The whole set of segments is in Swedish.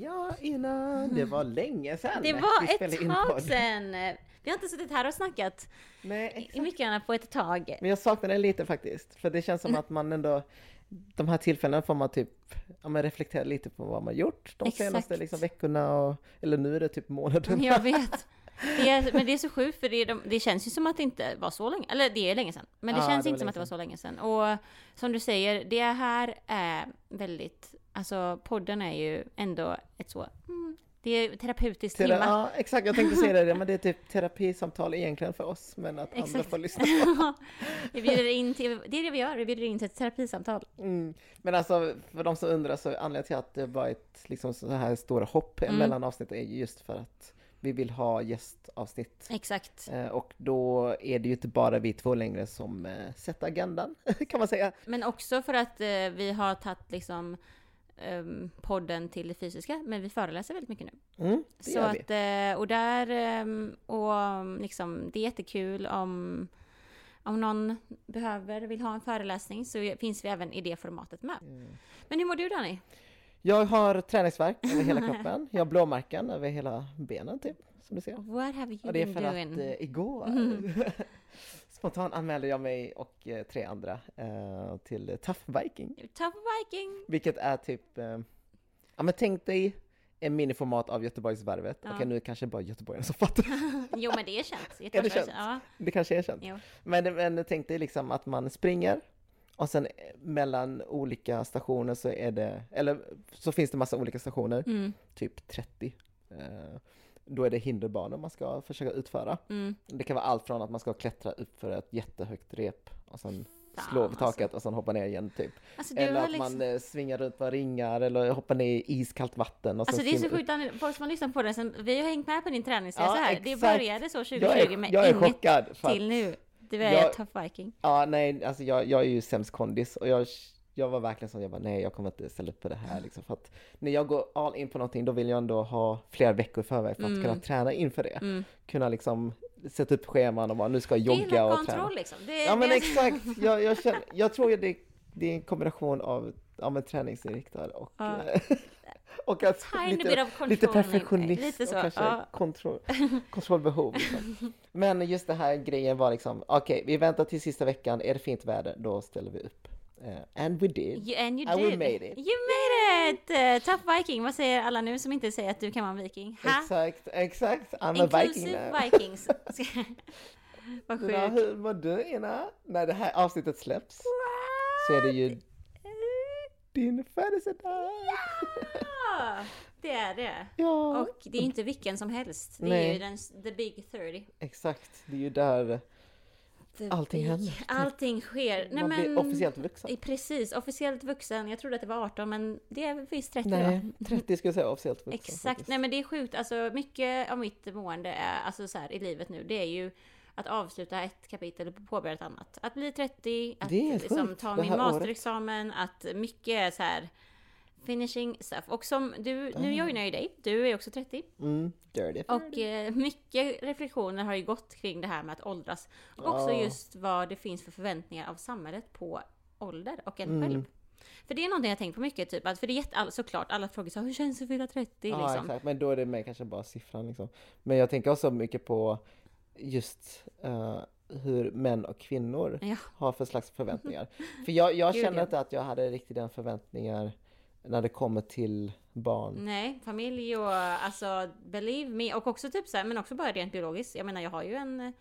Ja, Ina, det var länge sedan Det var ett tag sedan. Vi har inte suttit här och snackat Nej, i mickarna på ett tag. Men jag saknar det lite faktiskt, för det känns som att man ändå de här tillfällena får man typ ja, men reflektera lite på vad man gjort de Exakt. senaste liksom, veckorna och, eller nu är det typ månaden. Jag vet. Det är, men det är så sjukt för det, de, det känns ju som att det inte var så länge, eller det är länge sedan. Men det Ja, känns det inte som att det var så länge sedan. Och som du säger, det här är väldigt, alltså podden är ju ändå ett så, mm, det är terapeutiskt Tera- timme. ja, exakt, jag tänkte säga det, men det är typ terapisamtal egentligen för oss, men att andra Exakt. får lyssna. vi bjuder in till, det är det vi gör, vi bjuder in till ett terapisamtal. Mm. Men alltså, för de som undrar så anledningen till att det var ett liksom så här stora hopp Mm. mellan avsnitt är ju just för att vi vill ha gästavsnitt. Exakt. Eh, Och då är det ju inte bara vi två längre som eh, sätter agendan, kan man säga. Men också för att eh, vi har tagit liksom ehm, podden till det fysiska, men vi föreläser väldigt mycket nu. Mm, det Så gör vi. att, eh, och där, ehm, och um, liksom, det är jättekul om, om någon behöver, vill ha en föreläsning så finns vi även i det formatet med. Mm. Men hur mår du Danny? Jag har träningsvärk över hela kroppen. Jag har blåmärken över hela benen typ, som du ser. What have you Och det är been för doing? att eh, igår spontant anmälde jag mig och eh, tre andra eh, till Tough Viking. Tough Viking! Vilket är typ, eh, ja men tänk dig en miniformat av Göteborgsvarvet. Ja. Okej nu kanske bara göteborgarna som fattar. Jo men det är känt. Är det känt? Ja, Det kanske är känt. jo. Men, men tänk dig liksom att man springer och sen eh, mellan olika stationer så är det, eller så finns det massa olika stationer, Mm, typ 30. Då är det hinderbanor man ska försöka utföra. mm. Det kan vara allt från att man ska klättra upp för ett jättehögt rep och sen slå över taket och sen hoppa ner igen typ. Alltså, Eller att liksom... man eh, svingar runt på ringar eller hoppar ner i iskallt vatten. Och Alltså det är så sjukt, folk som har lyssnat på det sen, vi har hängt med på din träningsresa Ja, här. Det exakt. började så 2020 jag är, med jag är inget chockad. Till nu. Du är Jag- Tough Viking. Ja, nej, alltså jag, jag är ju sämst kondis och jag, jag var verkligen så, jag bara nej, jag kommer inte ställa upp på det här liksom. För att när jag går all in på någonting, då vill jag ändå ha flera veckor i förväg för att Mm. kunna träna inför det. Mm. Kunna liksom sätta upp scheman och bara nu ska jag jogga och kontroll träna. liksom. Det, Ja men det, exakt, jag, jag, känner, jag tror att det, det är en kombination av ja, men träningsinriktad och, Ja. och att lite, lite perfektionist lite så, och kanske ja. kontroll, kontrollbehov. Liksom. Men just det här grejen var liksom, okej vi väntar till sista veckan, är det fint väder då ställer vi upp. Eh, and we did. You, and you And we did. made it. You made it! Eh, tough Viking, vad säger alla nu som inte säger att du kan vara en viking? Ha? Exakt, exakt. I'm a viking Inclusive now. Vikings. vad sjukt. hur mår du Ina? När det här avsnittet släpps så är det ju din födelsedag. Ja, det är det. Ja, Och det är inte vilken som helst. Det är Nej. ju den, the big 30. exakt. Det är ju där Allting big- händer. Allting sker. Nej, man men, blir officiellt vuxen. i- Precis, officiellt vuxen. Jag trodde att det var 18 men det är visst 30 Nej, då. 30 skulle jag säga officiellt vuxen. Exakt, faktiskt. nej men det är sjukt. Alltså mycket av mitt mående är, alltså så här, i livet nu, det är ju att avsluta ett kapitel och påbörja ett annat. Att bli 30, att liksom, ta min här året. masterexamen, att mycket är så här finishing stuff. Och som du, nu joinar jag ju dig, du är också 30. Mm, dirty. Och eh, mycket reflektioner har ju gått kring det här med att åldras. Och också Ja. just vad det finns för förväntningar av samhället på ålder och en Mm. själv. För det är någonting jag tänkt på mycket, typ att, för det är jätte, såklart, alla frågar så hur känns det att fylla 30 Ja, liksom? exakt. Men då är det med kanske bara siffran liksom. Men jag tänker också mycket på just eh, hur män och kvinnor Ja. har för slags förväntningar. För jag, jag känner ja. inte att jag hade riktigt den förväntningar när det kommer till barn. Nej, familj och alltså believe me och också typ så här, men också bara rent biologiskt. Jag menar jag har ju en,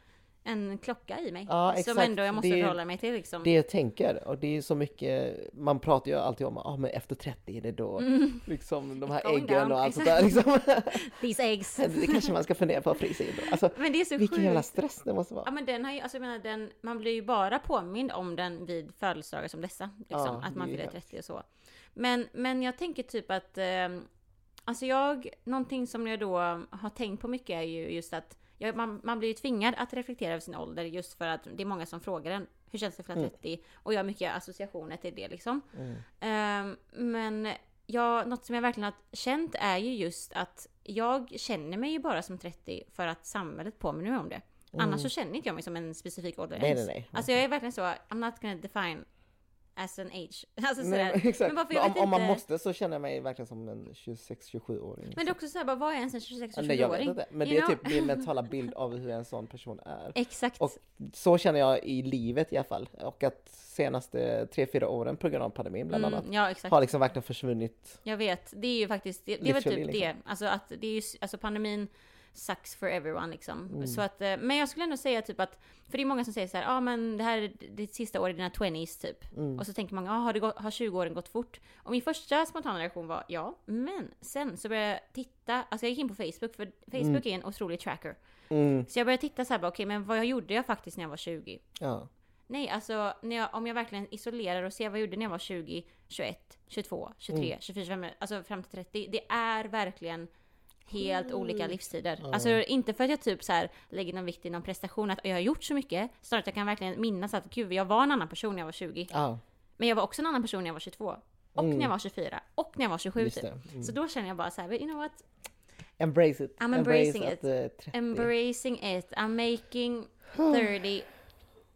en klocka i mig Ja, som exakt. ändå jag måste Det förhålla mig till liksom. Det jag tänker, och det är så mycket, man pratar ju alltid om att ah, men efter 30 är det då liksom de här going äggen down, och allt sånt där liksom. These eggs. Det kanske man ska fundera på att frysa in. Alltså, Men det är så vilken sjukt. jävla stress det måste Ja vara. men den har ju, alltså jag menar den, man blir ju bara påmind om den vid födelsedagar som dessa. Liksom, Ja, att man fyller hemskt. 30 och så. Men, men jag tänker typ att, eh, alltså jag, någonting som jag då har tänkt på mycket är ju just att jag, man, man blir ju tvingad att reflektera över sin ålder just för att det är många som frågar en hur känns det att fylla Mm. 30? Och jag har mycket associationer till det liksom. Mm. Ehm, men jag, något som jag verkligen har känt är ju just att jag känner mig ju bara som 30 för att samhället påminner mig om det. Annars så känner inte jag mig som en specifik ålder Mm. Nej, ens. nej, nej. Alltså jag är verkligen så, I'm not gonna define as an age. Alltså Nej, sådär. men, exakt. Men jag om, vet om man inte- måste så känner jag mig verkligen som en 26-27-åring. Men det är också såhär, bara, vad är ens en 26 Ja, Nej jag vet 27-åring? inte, men You det är typ min mentala bild av hur en sån person är. Exakt. Och så känner jag i livet i alla fall. Och att senaste 3-4 åren på grund av pandemin bland annat Mm, ja, exakt. har liksom verkligen försvunnit. Jag vet, det är ju faktiskt, det, det är väl typ liksom. det. Alltså att det är ju, alltså pandemin sucks for everyone liksom. Mm. Så att, eh, men jag skulle ändå säga typ att, för det är många som säger så här, ja ah, men det här är ditt sista år i dina 20s typ. Mm. Och så tänker många, ah, har, det gått, har 20 åren gått fort? Och min första spontana reaktion var ja, men sen så började jag titta, alltså jag gick in på Facebook, för Facebook är en otrolig tracker. Mm, Så jag började titta så här, okej men vad gjorde jag faktiskt när jag var 20? ja. Nej, alltså när jag, om jag verkligen isolerar och ser vad jag gjorde när jag var 20, 21, 22, 23, Mm. 24, 25, alltså fram till 30. Det är verkligen helt olika livstider. Ja. Alltså inte för att jag typ så här lägger någon vikt i någon prestation, att jag har gjort så mycket. Snarare att jag kan verkligen minnas att gud, jag var en annan person när jag var 20. ja. Men jag var också en annan person när jag var 22. Och Mm. när jag var 24. Och när jag var 27 Just typ. Mm. Så då känner jag bara så här, you know what? Embrace it. I'm Embrace embracing att it. 30. Embracing it. I'm making 30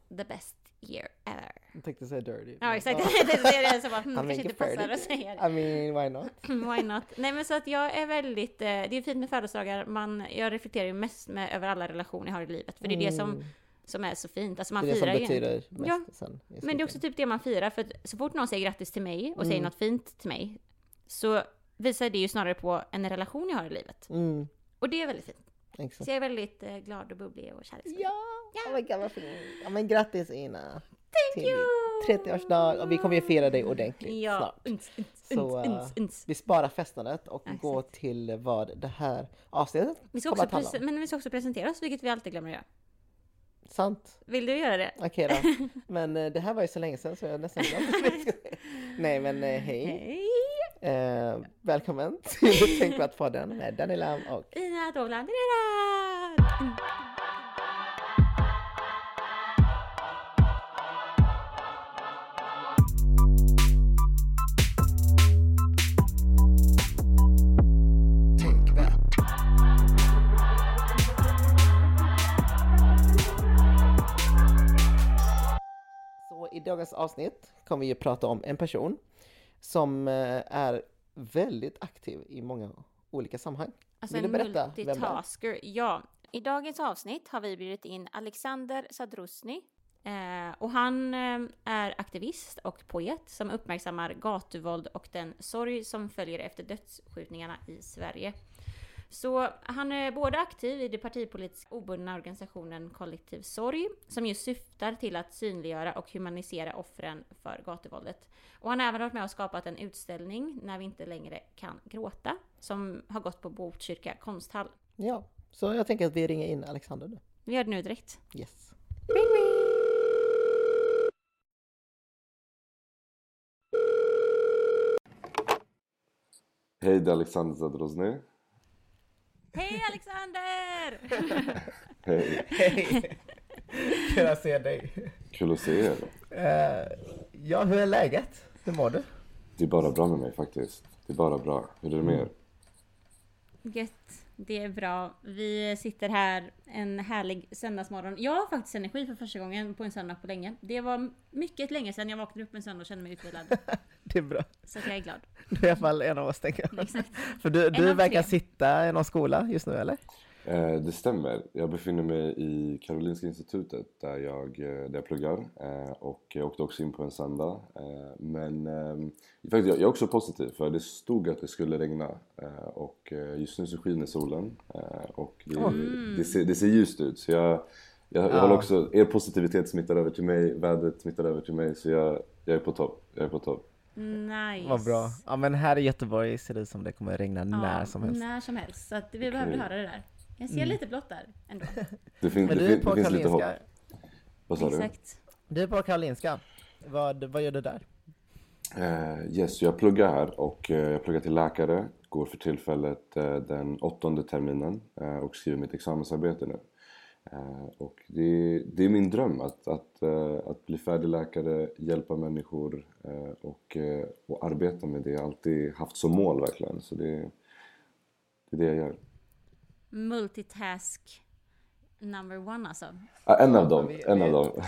the best year ever. Jag tänkte säga dirty. Ja exakt, tänkte säga det så bara, hmm, kanske inte passar 30. att säga det. I mean, why not? Why not? Nej men så att jag är väldigt, eh, det är fint med födelsedagar, man, jag reflekterar ju mest med, över alla relationer jag har i livet. För det är det som, Mm. som är så fint. Alltså Det man är det som firar ju betyder inte. mest Ja, sen. Men det är också typ det man firar, för att så fort någon säger grattis till mig och säger Mm. något fint till mig, så visar det ju snarare på en relation jag har i livet. Mm, Och det är väldigt fint. Exakt. Så jag är väldigt eh, glad och bubblig och kärleksfull. Ja! Oh my god vad fint! Ja men grattis Ina! Thank you! din 30-årsdag och vi kommer ju fira dig ordentligt Ja. snart. Uns, uns, Så, uns, eh, uns, uns. Vi sparar festandet och Exakt. går till vad det här avsnittet Vi ska också att handla om. men vi ska också presentera oss, vilket vi alltid glömmer att göra. Sant? Vill du göra det? Okej då. Men eh, det här var ju så länge sedan så jag nästan glömt säga. Nej men eh, hej! Hej! Eh, välkommen till Tänkvärt-podden med Danny Lam och Ina Dovland. I dagens avsnitt kommer vi ju prata om en person som eh, är väldigt aktiv i många olika sammanhang. Alltså Vill en du berätta är? multitasker. Ja. I dagens avsnitt har vi bjudit in Alexander Sadrusny. Eh, och han eh, är aktivist och poet som uppmärksammar gatuvåld och den sorg som följer efter dödsskjutningarna i Sverige. Så han är både aktiv i den partipolitiskt obundna organisationen Kollektiv Sorg, som just syftar till att synliggöra och humanisera offren för gatuvåldet. Och han har även varit med och skapat en utställning, När vi inte längre kan gråta, som har gått på Botkyrka konsthall. Ja, så jag tänker att vi ringer in Alexander nu. Vi gör det nu direkt. Yes. Hej, det är Alexander Zadrozny. Hej Alexander! Hej, Hej! Kul att se dig. kul att se er. Eh, ja, hur är läget? Hur mår du? Det är bara bra med mig faktiskt. Det är bara bra. Hur är det med er? Gött, det är bra. Vi sitter här en härlig söndagsmorgon. Jag har faktiskt energi för första gången på en söndag på länge. Det var mycket länge sedan jag vaknade upp en söndag och kände mig utvilad. Det är bra. Så jag är glad. Du är i alla fall en av oss tänker jag. Exakt. För du, du verkar tre. sitta i någon skola just nu eller? Eh, det stämmer. Jag befinner mig i Karolinska institutet där jag, eh, där jag pluggar. Eh, och jag åkte också in på en söndag. Eh, men eh, faktiskt, jag jag är också positiv för det stod att det skulle regna. Eh, och just nu så skiner solen. Eh, och det, Mm. det, ser, det ser ljust ut. Så jag, jag, jag Ja. håller också, er positivitet smittar över till mig, vädret smittar över till mig. Så jag, jag är på topp. Jag är på topp. Nice. Vad bra. Ja men här i Göteborg ser det ut som det kommer regna när som helst. När som helst. Så att vi behövde höra det där. Jag ser lite blått där ändå. Det, fin, Men det, du är fin, på det finns lite hopp. Vad sa du? Exakt. Du är på Karolinska. Vad, vad gör du där? Eh, yes, jag pluggar här och eh, jag pluggar till läkare. Går för tillfället eh, den åttonde terminen och skriver mitt examensarbete nu. Och det, det är min dröm att, att, att bli färdig läkare, hjälpa människor och, och arbeta med det. Jag har alltid haft som mål verkligen. Så det, det är det jag gör. Multitask. number one alltså. Ja, en av Ja, dem, vi- en vi- av dem.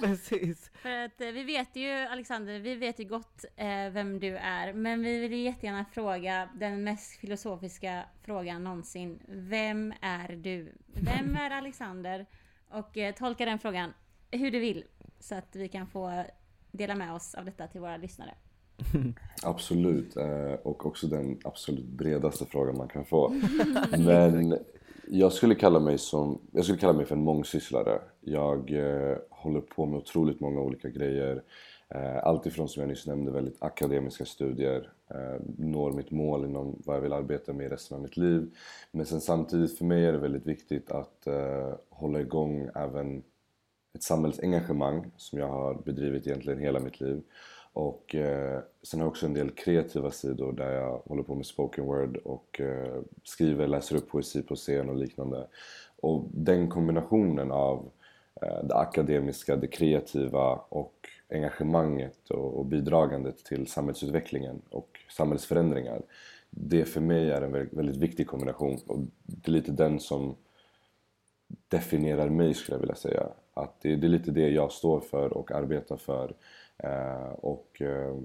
Precis. För att eh, vi vet ju, Alexander, vi vet ju gott eh, vem du är. Men vi vill ju jättegärna fråga den mest filosofiska frågan någonsin. Vem är du? Vem är Alexander? Och eh, tolka den frågan hur du vill. Så att vi kan få dela med oss av detta till våra lyssnare. Absolut, eh, och också den absolut bredaste frågan man kan få. Men jag skulle kalla mig som, jag skulle kalla mig för en mångsysslare. Jag eh, håller på med otroligt många olika grejer. Eh, allt ifrån som jag nyss nämnde väldigt akademiska studier, eh, når mitt mål inom vad jag vill arbeta med resten av mitt liv. Men sen samtidigt för mig är det väldigt viktigt att eh, hålla igång även ett samhällsengagemang som jag har bedrivit egentligen hela mitt liv. Och eh, sen har jag också en del kreativa sidor där jag håller på med spoken word och eh, skriver, läser upp poesi på scen och liknande. Och den kombinationen av eh, det akademiska, det kreativa och engagemanget och, och bidragandet till samhällsutvecklingen och samhällsförändringar. Det för mig är en väldigt, väldigt viktig kombination och det är lite den som definierar mig skulle jag vilja säga. Att det, det är lite det jag står för och arbetar för. Eh, och eh,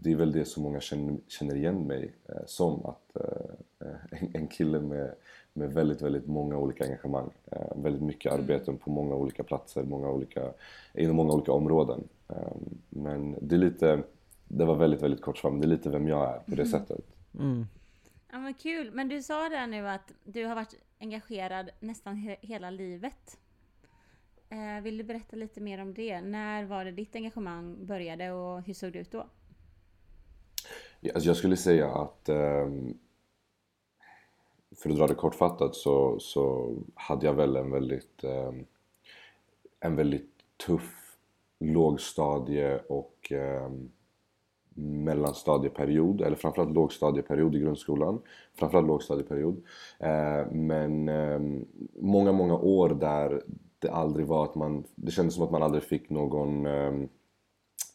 det är väl det som många känner, känner igen mig eh, som. Att eh, en, en kille med, med väldigt, väldigt många olika engagemang. Eh, väldigt mycket arbeten på många olika platser, många olika, inom många olika områden. Eh, men det är lite, det var väldigt, väldigt kort svar, men det är lite vem jag är på det sättet. Mm. Ja men kul, men du sa där nu att du har varit engagerad nästan he- hela livet. Eh, vill du berätta lite mer om det? När var det ditt engagemang började och hur såg det ut då? Alltså jag skulle säga att ehm, för att dra det kortfattat så, så hade jag väl en väldigt ehm, en väldigt tuff lågstadie och ehm, mellanstadieperiod eller framförallt lågstadieperiod i grundskolan. Framförallt lågstadieperiod. Eh, men många, många år där det aldrig var att man, det kändes som att man aldrig fick någon ehm,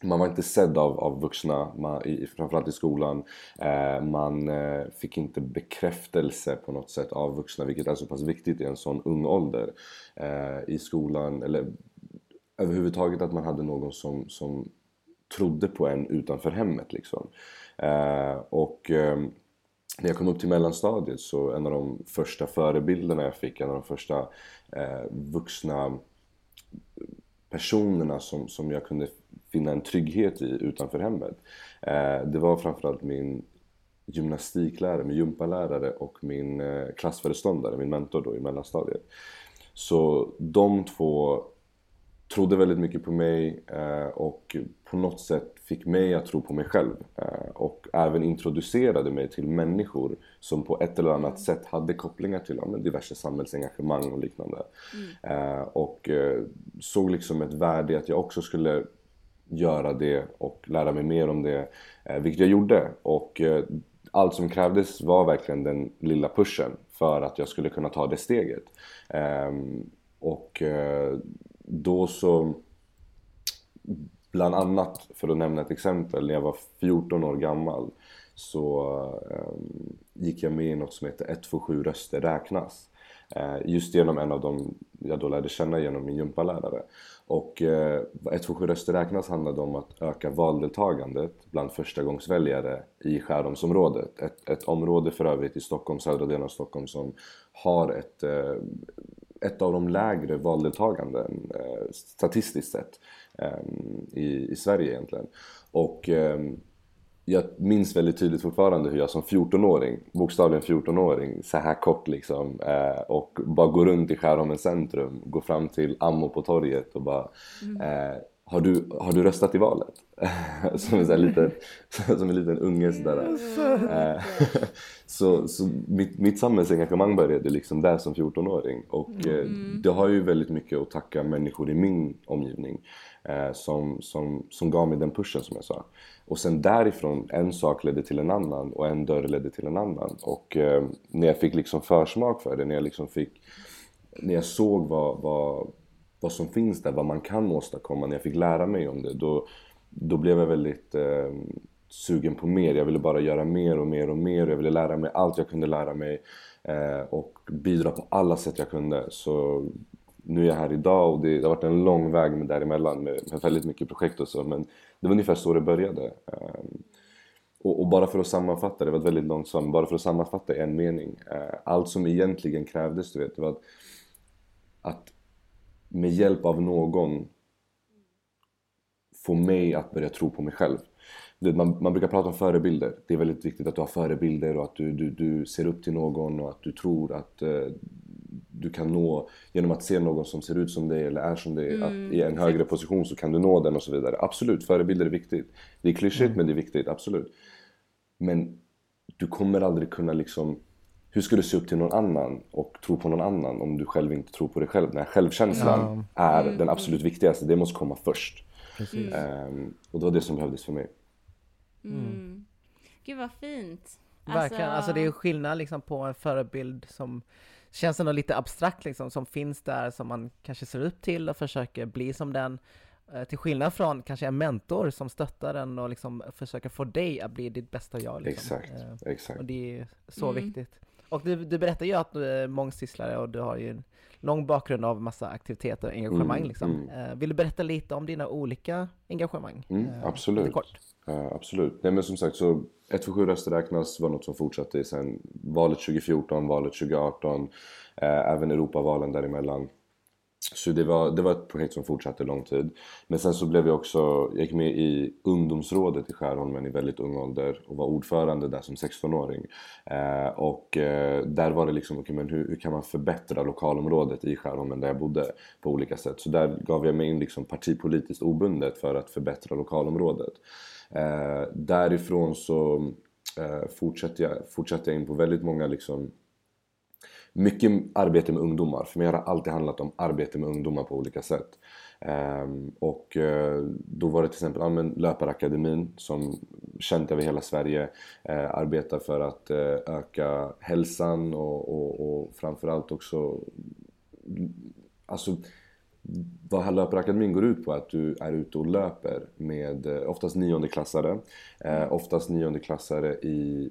man var inte sedd av, av vuxna, man, i, framförallt i skolan. Eh, man eh, fick inte bekräftelse på något sätt av vuxna, vilket är så pass viktigt i en sån ung ålder. Eh, I skolan, eller överhuvudtaget att man hade någon som, som trodde på en utanför hemmet. Liksom. Eh, och eh, när jag kom upp till mellanstadiet så en av de första förebilderna jag fick, en av de första eh, vuxna personerna som, som jag kunde finna en trygghet i utanför hemmet. Eh, det var framförallt min gymnastiklärare, min gympalärare och min eh, klassföreståndare, min mentor då i mellanstadiet. Så de två trodde väldigt mycket på mig eh, och på något sätt fick mig att tro på mig själv. Eh, och även introducerade mig till människor som på ett eller annat sätt hade kopplingar till ja, diverse samhällsengagemang och liknande. Eh, och eh, såg liksom ett värde i att jag också skulle göra det och lära mig mer om det, vilket jag gjorde. Och allt som krävdes var verkligen den lilla pushen för att jag skulle kunna ta det steget. Ehm, och då så, bland annat för att nämna ett exempel, när jag var 14 år gammal så ehm, gick jag med i något som heter 127 röster räknas. Eh, just genom en av dem jag då lärde känna genom min gympalärare. Och eh, 127 röster räknas handlade om att öka valdeltagandet bland förstagångsväljare i Skärholmsområdet. Ett, ett område för övrigt i Stockholm, södra delen av Stockholm som har ett, eh, ett av de lägre valdeltaganden eh, statistiskt sett eh, i, i Sverige egentligen. Och eh, jag minns väldigt tydligt fortfarande hur jag som 14-åring, bokstavligen 14-åring, så här kort liksom eh, och bara går runt i Skärholmens centrum, går fram till Ammo på torget och bara eh, har, du, har du röstat i valet? som, en liten, som en liten unge sådär. Så så mitt, mitt samhällsengagemang började liksom där som 14-åring och eh, det har ju väldigt mycket att tacka människor i min omgivning eh, som, som, som gav mig den pushen som jag sa. Och sen därifrån, en sak ledde till en annan och en dörr ledde till en annan. Och eh, när jag fick liksom försmak för det, när jag liksom fick, när jag såg vad, vad, vad som finns där, vad man kan åstadkomma, när jag fick lära mig om det, då, då blev jag väldigt eh, sugen på mer. Jag ville bara göra mer och mer och mer. Jag ville lära mig allt jag kunde lära mig eh, och bidra på alla sätt jag kunde. Så nu är jag här idag och det, det har varit en lång väg med däremellan med, med väldigt mycket projekt och så men det var ungefär så det började. Eh, och, och, bara för att sammanfatta, det var ett väldigt långt svar, bara för att sammanfatta en mening. Eh, allt som egentligen krävdes, du vet, det var att, att med hjälp av någon få mig att börja tro på mig själv. Man, man brukar prata om förebilder. Det är väldigt viktigt att du har förebilder och att du, du, du ser upp till någon och att du tror att uh, du kan nå genom att se någon som ser ut som dig eller är som dig. Mm, att i en högre position så kan du nå den och så vidare. Absolut, förebilder är viktigt. Det är klyschigt mm. men det är viktigt, absolut. Men du kommer aldrig kunna liksom hur ska du se upp till någon annan och tro på någon annan om du själv inte tror på dig själv? Nej, självkänslan mm. är den absolut viktigaste. Det måste komma först. Um, och det var det som behövdes för mig. Mm. Gud vad fint. Verkligen, alltså, alltså det är skillnad liksom på en förebild som känns ändå lite abstrakt liksom, som finns där som man kanske ser upp till och försöker bli som den. Eh, till skillnad från kanske en mentor som stöttar en och liksom försöker få dig att bli ditt bästa jag. Liksom. Exakt, eh, exakt. Och det är så mm. viktigt. Och du, du berättar ju att du är mångsysslare och du har ju en lång bakgrund av massa aktiviteter och engagemang mm, liksom. Mm. Eh, vill du berätta lite om dina olika engagemang? Mm, absolut. Kort? Uh, absolut. Nej men som sagt så 147 röster räknas var något som fortsatte sen valet 2014, valet 2018, uh, även Europavalen däremellan. Så det var, det var ett projekt som fortsatte lång tid. Men sen så blev jag också, jag gick med i ungdomsrådet i Skärholmen i väldigt ung ålder och var ordförande där som 16-åring. Eh, och eh, där var det liksom, okay, men hur, hur, kan man förbättra lokalområdet i Skärholmen där jag bodde på olika sätt. Så där gav jag mig in liksom partipolitiskt obundet för att förbättra lokalområdet. Eh, därifrån så eh, fortsatte, jag, fortsatte jag in på väldigt många liksom mycket arbete med ungdomar. För mig har det alltid handlat om arbete med ungdomar på olika sätt. Um, och uh, då var det till exempel ja, Löparakademin som känt över hela Sverige uh, arbetar för att uh, öka hälsan och, och, och framförallt också alltså vad Löparakademin går ut på är att du är ute och löper med oftast niondeklassare. Eh, oftast niondeklassare i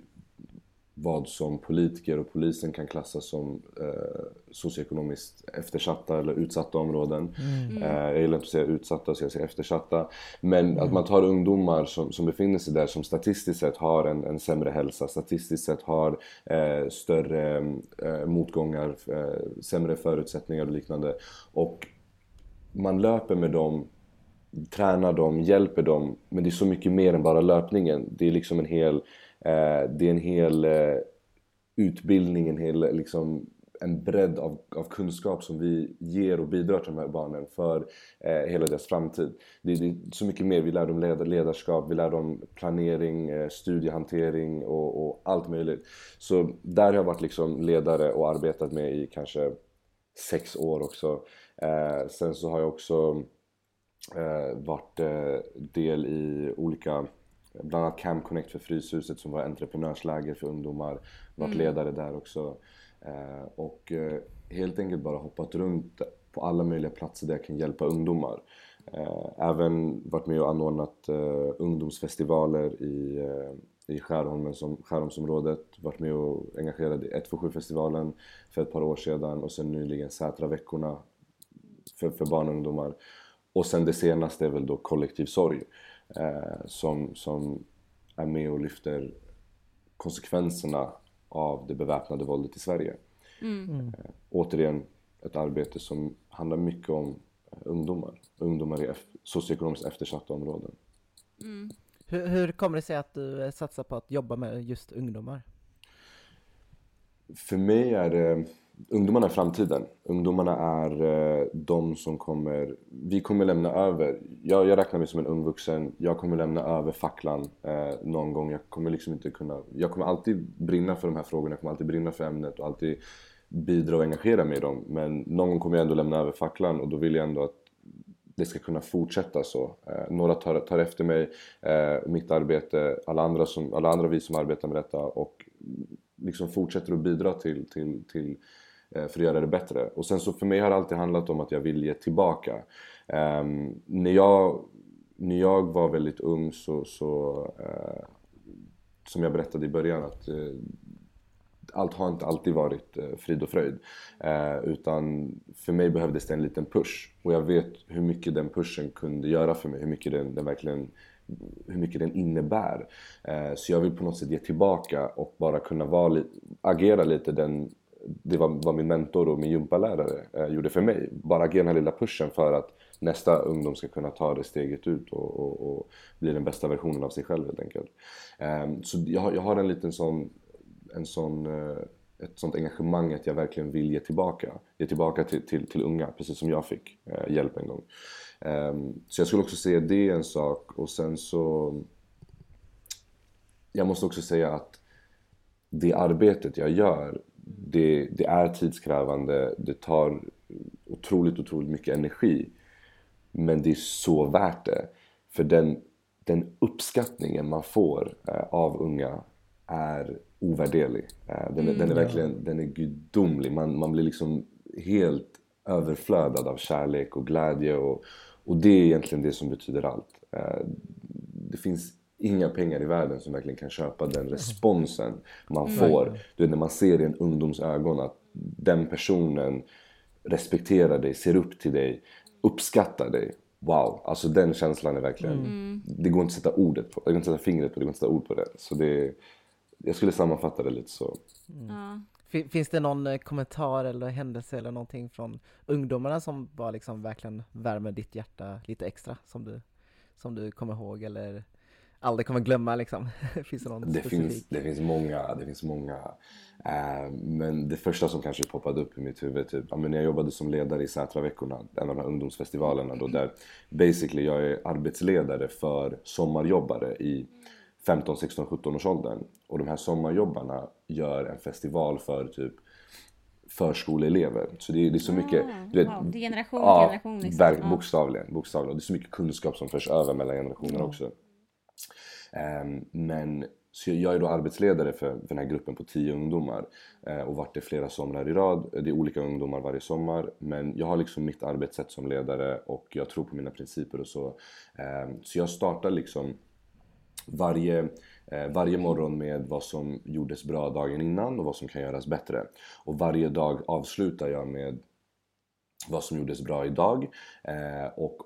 vad som politiker och polisen kan klassa som eh, socioekonomiskt eftersatta eller utsatta områden. Mm. Eh, jag gillar inte att säga utsatta så jag säger eftersatta. Men mm. att man tar ungdomar som, som befinner sig där som statistiskt sett har en, en sämre hälsa, statistiskt sett har eh, större eh, motgångar, eh, sämre förutsättningar och liknande. Och man löper med dem tränar dem, hjälper dem. Men det är så mycket mer än bara löpningen. Det är liksom en hel Eh, det är en hel eh, utbildning, en hel liksom, en bredd av, av kunskap som vi ger och bidrar till de här barnen för eh, hela deras framtid. Det, det, är så mycket mer. Vi lär dem led, ledarskap, vi lär dem planering, eh, studiehantering och, och, allt möjligt. Så där har jag varit liksom ledare och arbetat med i kanske sex år också. Eh, sen så har jag också eh, varit eh, del i olika Bland annat Camp Connect för Fryshuset som var entreprenörsläger för ungdomar. Varit mm. ledare där också. Eh, och eh, helt enkelt bara hoppat runt på alla möjliga platser där jag kan hjälpa ungdomar. Eh, även varit med och anordnat ungdomsfestivaler i, i Skärholmen som, Skärholmsområdet. Varit med och engagerad i 127-festivalen för ett par år sedan och sen nyligen Sätraveckorna för, för barn och ungdomar. Och sen det senaste är väl då kollektiv sorg eh, som, som är med och lyfter konsekvenserna av det beväpnade våldet i Sverige. Mm. mm. Eh, återigen ett arbete som handlar mycket om ungdomar. Ungdomar i socioekonomiskt eftersatta områden. Mm. Hur, hur kommer det sig att du satsar på att jobba med just ungdomar? För mig är det ungdomarna är framtiden. Ungdomarna är eh, de som kommer, vi kommer lämna över, jag, jag räknar mig som en ung vuxen, jag kommer lämna över facklan eh, någon gång. Jag kommer liksom inte kunna, jag kommer alltid brinna för de här frågorna, jag kommer alltid brinna för ämnet och alltid bidra och engagera mig i dem. Men någon gång kommer jag ändå lämna över facklan och då vill jag ändå att det ska kunna fortsätta så. Eh, några tar, tar efter mig, eh, mitt arbete, alla andra, som, alla andra vi som arbetar med detta och liksom fortsätter att bidra till, till, till Eh, för att göra det bättre. Och sen så för mig har det alltid handlat om att jag vill ge tillbaka. Um, när, jag, när jag var väldigt ung så, så uh, som jag berättade i början att uh, allt har inte alltid varit uh, frid och fröjd. Utan för mig behövdes det en liten push. Och jag vet hur mycket den pushen kunde göra för mig. Hur mycket den, den verkligen hur mycket den innebär. Så jag vill på något sätt ge tillbaka och bara kunna vara agera lite den det var vad min mentor och min gympalärare eh, gjorde för mig. Bara ge den här lilla pushen för att nästa ungdom ska kunna ta det steget ut och, och, och bli den bästa versionen av sig själv helt enkelt. Eh, så jag, jag har en liten sån, en sån eh, ett sånt engagemang att jag verkligen vill ge tillbaka. Ge tillbaka till, till, till unga, precis som jag fick eh, hjälp en gång. Um, så jag skulle också säga det är en sak och sen så... Jag måste också säga att det arbetet jag gör, det, det är tidskrävande, det tar otroligt, otroligt mycket energi. Men det är så värt det. För den, den uppskattningen man får eh, av unga är ovärderlig. Eh, den, mm, den är verkligen den är gudomlig. Man, man blir liksom helt överflödad av kärlek och glädje och, och det är egentligen det som betyder allt. Eh, det finns inga pengar i världen som verkligen kan köpa den responsen man mm. får. Du vet, när man ser i en ungdoms ögon att den personen respekterar dig, ser upp till dig, uppskattar dig. Wow, alltså den känslan är verkligen... Mm. Det går inte att sätta ordet på, det går inte att sätta fingret på, det går inte att sätta ord på det. Så det, jag skulle sammanfatta det lite så. Mm. Finns det någon eh, kommentar eller händelse eller någonting från ungdomarna som bara liksom verkligen värmer ditt hjärta lite extra som du, som du kommer ihåg eller aldrig kommer glömma liksom? finns det någon det finns, det finns många, det finns många. Uh, men det första som kanske poppade upp i mitt huvud, typ, ja, men när jag jobbade som ledare i Sätraveckorna, en av de här ungdomsfestivalerna då, där basically jag är arbetsledare för sommarjobbare i 15, 16, 17 års åldern. Och de här sommarjobbarna gör en festival för typ förskoleelever. Så det är, det är så mycket... Ah, du vet, wow. Det är generation till ja, generation. Liksom. Bokstavligen, bokstavligen. Det är så mycket kunskap som förs över mellan generationer mm. också. Ehm, men så jag är då arbetsledare för, för den här gruppen på 10 ungdomar eh, och varit det flera somrar i rad. Det är olika ungdomar varje sommar men jag har liksom mitt arbetssätt som ledare och jag tror på mina principer och så. Ehm, så jag startar liksom varje, eh, varje morgon med vad som gjordes bra dagen innan och vad som kan göras bättre. Och varje dag avslutar jag med vad som gjordes bra idag. Eh, och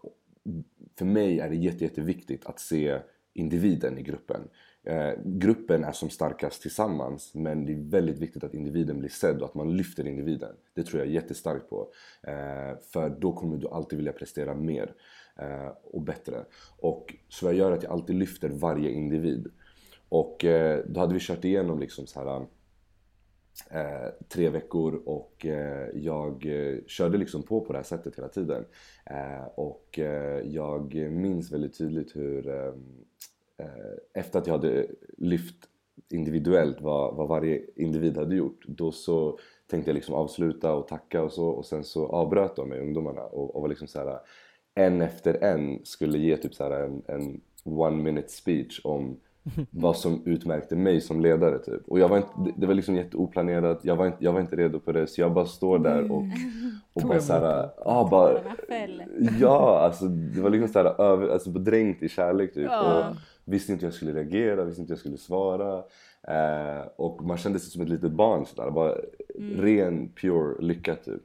för mig är det jätte, jätteviktigt att se individen i gruppen. Eh, gruppen är som starkast tillsammans men det är väldigt viktigt att individen blir sedd och att man lyfter individen. Det tror jag jättestarkt på. Eh, för då kommer du alltid vilja prestera mer eh, och bättre. Och så vad jag gör är att jag alltid lyfter varje individ. Och eh, då hade vi kört igenom liksom så här Eh, tre veckor och eh, jag eh, körde liksom på på det här sättet hela tiden. Eh, och eh, jag minns väldigt tydligt hur eh, efter att jag hade lyft individuellt vad, vad varje individ hade gjort då så tänkte jag liksom avsluta och tacka och så och sen så avbröt de mig, ungdomarna och, och var liksom så här en efter en skulle ge typ så en, en one minute speech om vad som utmärkte mig som ledare typ. Och jag var inte, det var liksom jätteoplanerat, jag var inte, jag var inte redo på det så jag bara står där och, och bara såhär, ah, bara, ja alltså det var liksom såhär över, alltså bedränkt i kärlek typ. Och visste inte hur jag skulle reagera, visste inte hur jag skulle svara. Eh, och man kände sig som ett litet barn sådär, bara mm. ren pure lycka typ.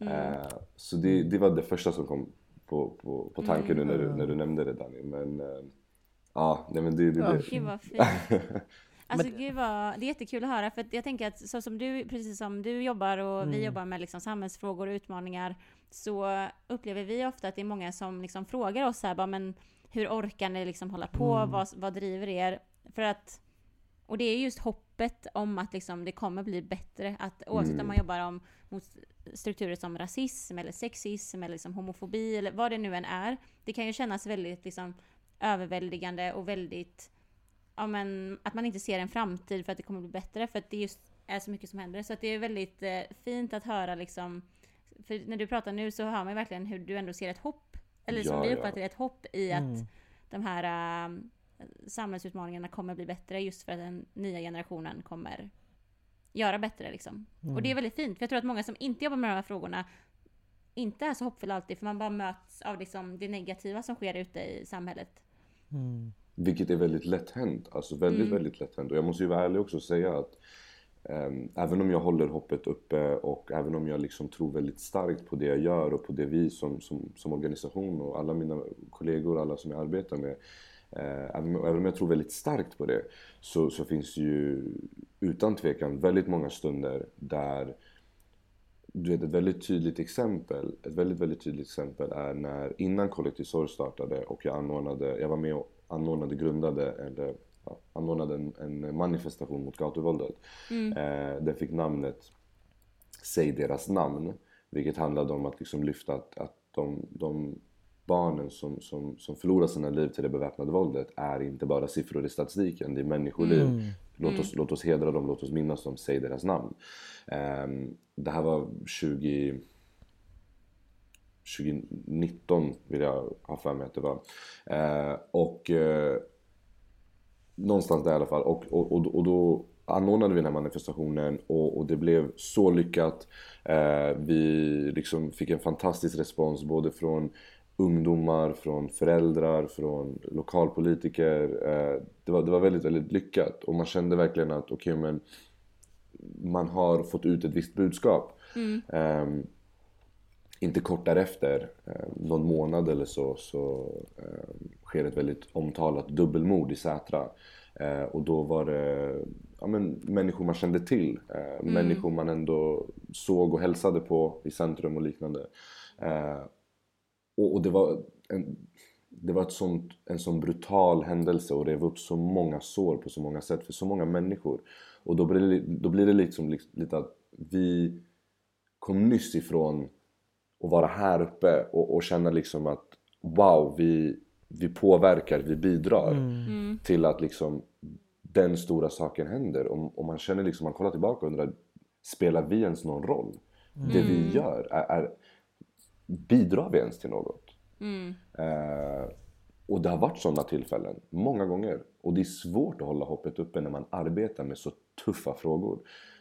Mm. Eh, så det, det var det första som kom på, på, på tanken mm. nu när du, när du nämnde det Danny. Men äh, ja, nej men det är det. det. Gud vad fint. Alltså gud vad, det är jättekul att höra, för jag tänker att så som du, precis som du jobbar och mm. vi jobbar med liksom samhällsfrågor och utmaningar, så upplever vi ofta att det är många som liksom frågar oss här, bara, men hur orkar ni liksom hålla på? Mm. Vad, vad driver er? För att, och det är just hoppet om att liksom det kommer bli bättre, att oavsett mm. om man jobbar om, mot strukturer som rasism eller sexism eller liksom homofobi eller vad det nu än är. Det kan ju kännas väldigt liksom överväldigande och väldigt ja, men, att man inte ser en framtid för att det kommer bli bättre för att det just är så mycket som händer. Så att det är väldigt eh, fint att höra liksom, för när du pratar nu så hör man verkligen hur du ändå ser ett hopp, eller som ja, vi uppfattar ja. ett hopp i att mm. de här uh, samhällsutmaningarna kommer bli bättre just för att den nya generationen kommer göra bättre liksom. Mm. Och det är väldigt fint, för jag tror att många som inte jobbar med de här frågorna inte är så hoppfulla alltid, för man bara möts av liksom det negativa som sker ute i samhället. Mm. vilket är väldigt lätt hänt, alltså väldigt, Mm. väldigt lätt hänt. Och jag måste ju vara ärlig också och säga att ehm, även om jag håller hoppet uppe och även om jag liksom tror väldigt starkt på det jag gör och på det vi som, som, som organisation och alla mina kollegor, alla som jag arbetar med. Eh, även, även om jag tror väldigt starkt på det så, så finns det ju utan tvekan väldigt många stunder där du vet ett väldigt tydligt exempel, ett väldigt, väldigt tydligt exempel är när innan Kollektiv Sorg startade och jag anordnade, jag var med och anordnade, grundade eller ja, anordnade en, en manifestation mot gatuvåldet. Eh, den fick namnet Säg deras namn, vilket handlade om att liksom lyfta att, att de, de barnen som, som, som förlorar sina liv till det beväpnade våldet är inte bara siffror i statistiken, det är människoliv. Låt, oss, låt oss hedra dem, låt oss minnas dem, säg deras namn. Ehm, det här var 20... 2019 vill jag ha för mig att det var. Eh, och eh, någonstans där i alla fall. Och, och, och, och då anordnade vi den här manifestationen och, och det blev så lyckat. Eh, vi liksom fick en fantastisk respons både från ungdomar, från föräldrar, från lokalpolitiker. Eh, det, var, det var väldigt, väldigt lyckat och man kände verkligen att okej okay, men man har fått ut ett visst budskap. Ehm, inte kort därefter, eh, någon månad eller så, så eh, sker ett väldigt omtalat dubbelmord i Sätra. Eh, och då var det ja, men, människor man kände till, eh, människor man ändå såg och hälsade på i centrum och liknande. Eh, och, och det var, en, det var ett sånt, en sån brutal händelse och rev upp så många sår på så många sätt för så många människor. Och då blir det, då blir det liksom li- lite att vi kom nyss ifrån att vara här uppe och, och känna liksom att wow, vi, vi påverkar, vi bidrar Mm. till att liksom den stora saken händer. Och, och man känner liksom, man kollar tillbaka och undrar, spelar vi ens någon roll? Det vi gör, är, är, bidrar vi ens till något? Mm. Eh, och det har varit sådana tillfällen, många gånger. Och det är svårt att hålla hoppet uppe när man arbetar med så tuffa frågor.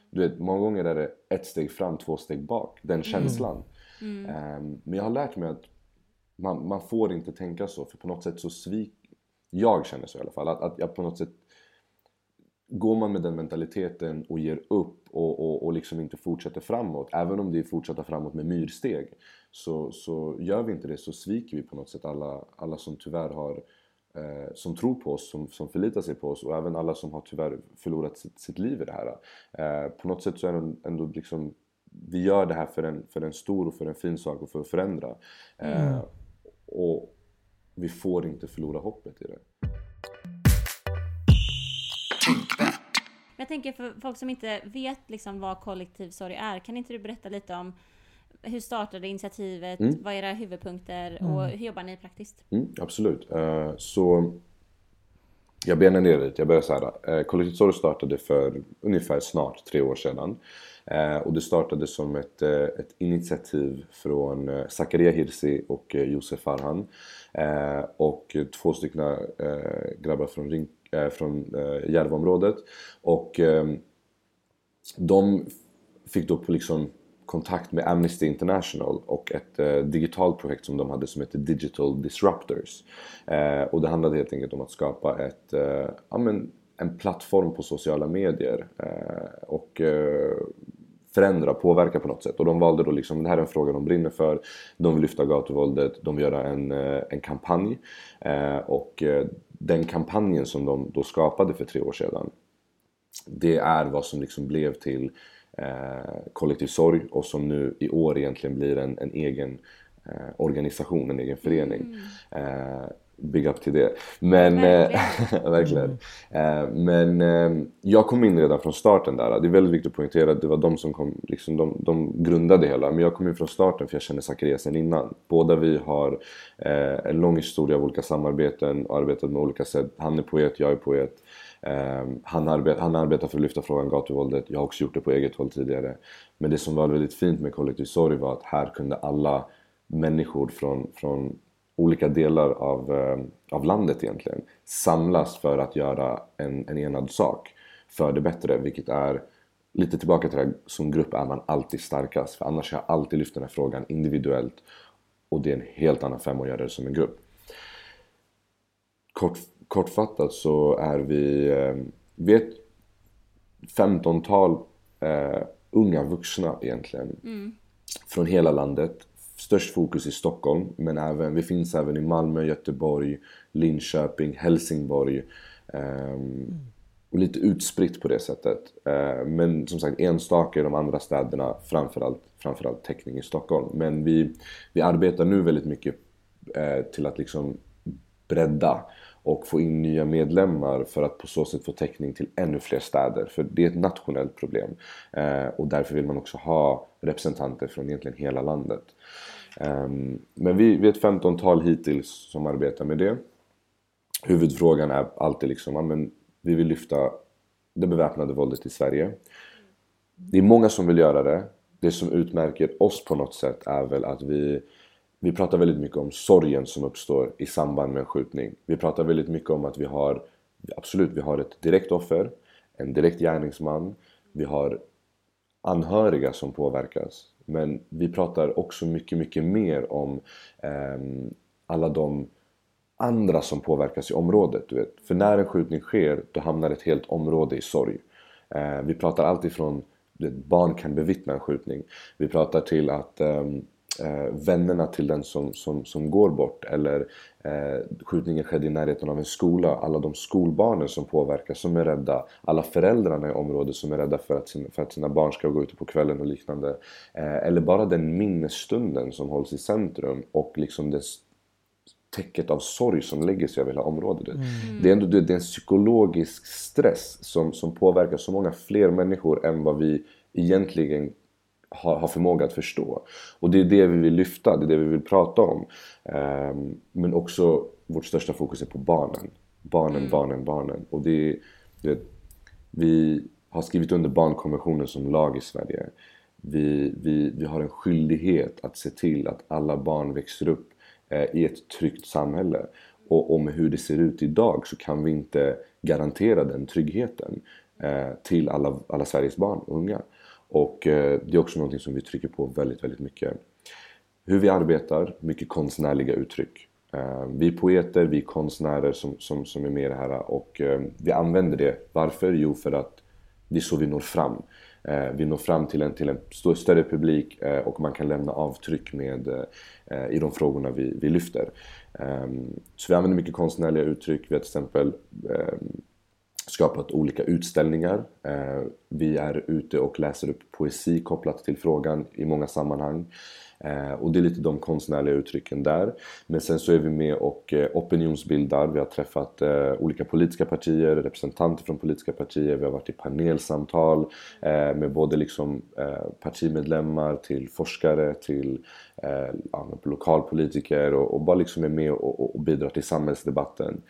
Du vet, många gånger är det ett steg fram, två steg bak. Den känslan. Eh, men jag har lärt mig att man, man får inte tänka så, för på något sätt så svik... Jag känner så i alla fall, att, att jag på något sätt Går man med den mentaliteten och ger upp och, och, och liksom inte fortsätter framåt, även om det är fortsätta framåt med myrsteg, så, så gör vi inte det så sviker vi på något sätt alla, alla som tyvärr har eh, som tror på oss, som, som förlitar sig på oss och även alla som har tyvärr förlorat sitt, sitt liv i det här. Eh, på något sätt så är det ändå liksom vi gör det här för en, för en stor och för en fin sak och för att förändra. Eh, och vi får inte förlora hoppet i det. Jag tänker för folk som inte vet liksom vad kollektiv sorg är, kan inte du berätta lite om hur startade initiativet, vad är era huvudpunkter och hur jobbar ni praktiskt? Mm, absolut. Eh, så jag benar ner lite. Jag börjar så här. Eh, Kollektiv Sorg startade för ungefär snart tre år sedan. Eh, och det startade som ett, ett initiativ från Zakaria Hirsi och Josef Farhan. Och två stycken grabbar från, Ring, från Järvaområdet. Och ehm, de fick då liksom kontakt med Amnesty International och ett eh, digitalt projekt som de hade som heter Digital Disruptors. Eh, och det handlade helt enkelt om att skapa ett, eh, ja, men, en plattform på sociala medier eh, och eh, förändra, påverka på något sätt. Och de valde då liksom, det här är en fråga de brinner för. De vill lyfta gatuvåldet, de vill göra en, eh, en kampanj. Eh, och eh, den kampanjen som de då skapade för tre år sedan det är vad som liksom blev till eh, Kollektiv Sorg och som nu i år egentligen blir en, en egen eh, organisation, en egen förening. Eh, big up till det. Men, verkligen. verkligen. Eh, men eh, jag kom in redan från starten där. Det är väldigt viktigt att poängtera att det var de som kom, liksom de, de grundade hela. Men jag kom in från starten för jag känner Zacharias sen innan. Båda vi har eh, en lång historia av olika samarbeten och arbetat med olika sätt. Han är poet, jag är poet. Ehm, han, arbet, han arbetar för att lyfta frågan gatuvåldet. Jag har också gjort det på eget håll tidigare. Men det som var väldigt fint med Kollektiv Sorg var att här kunde alla människor från, från olika delar av, ehm, av landet egentligen samlas för att göra en, en enad sak för det bättre. Vilket är lite tillbaka till det här, som grupp är man alltid starkast. För annars har jag alltid lyft den här frågan individuellt och det är en helt annan femma att göra det som en grupp kort, kortfattat så är vi, eh, vi är ett 15-tal eh, unga vuxna egentligen. Mm. Från hela landet. Störst fokus i Stockholm men även, vi finns även i Malmö, Göteborg, Linköping, Helsingborg. ehm, och lite utspritt på det sättet. Eh, men som sagt enstaka i de andra städerna, framförallt, framförallt täckning i Stockholm. Men vi, vi arbetar nu väldigt mycket eh, till att liksom bredda och få in nya medlemmar för att på så sätt få täckning till ännu fler städer. För det är ett nationellt problem. Eh, och därför vill man också ha representanter från egentligen hela landet. Ehm, men vi, vi är ett 15-tal hittills som arbetar med det. Huvudfrågan är alltid liksom, men vi vill lyfta det beväpnade våldet i Sverige. Det är många som vill göra det. Det som utmärker oss på något sätt är väl att vi, vi pratar väldigt mycket om sorgen som uppstår i samband med en skjutning. Vi pratar väldigt mycket om att vi har, absolut, vi har ett direkt offer, en direkt gärningsman, vi har anhöriga som påverkas. Men vi pratar också mycket, mycket mer om eh, alla de andra som påverkas i området. Du vet. För när en skjutning sker, då hamnar ett helt område i sorg. Eh, vi pratar allt ifrån, du vet, barn kan bevittna en skjutning. Vi pratar till att ehm, eh, vännerna till den som, som, som går bort eller eh, skjutningen skedde i närheten av en skola. Alla de skolbarnen som påverkas, som är rädda. Alla föräldrarna i området som är rädda för att, sin, för att sina barn ska gå ute på kvällen och liknande. Eh, eller bara den minnesstunden som hålls i centrum och liksom det täcket av sorg som lägger sig över hela området. Mm. Det, är ändå, det är en psykologisk stress som, som påverkar så många fler människor än vad vi egentligen har, har förmåga att förstå. Och det är det vi vill lyfta, det är det vi vill prata om. Ehm, men också vårt största fokus är på barnen. Barnen, barnen, barnen. Och det, är- det, vi har skrivit under barnkonventionen som lag i Sverige. Vi, vi, vi har en skyldighet att se till att alla barn växer upp eh, i ett tryggt samhälle. Och, och med hur det ser ut idag så kan vi inte garantera den tryggheten eh, till alla, alla Sveriges barn och unga. Och eh, det är också någonting som vi trycker på väldigt, väldigt mycket. Hur vi arbetar, mycket konstnärliga uttryck. Eh, vi är poeter, vi är konstnärer som, som, som är med i det här och eh, vi använder det. Varför? Jo, för att det är så vi når fram. Vi når fram till en, till en större publik och man kan lämna avtryck med, i de frågorna vi, vi lyfter. Så vi använder mycket konstnärliga uttryck. Vi har till exempel skapat olika utställningar. Eh, vi är ute och läser upp poesi kopplat till frågan i många sammanhang. Eh, och det är lite de konstnärliga uttrycken där. Men sen så är vi med och eh, opinionsbildar. Vi har träffat olika politiska partier, representanter från politiska partier. Vi har varit i panelsamtal med både liksom partimedlemmar till forskare till lokalpolitiker och, bara liksom är med och, bidrar till samhällsdebatten.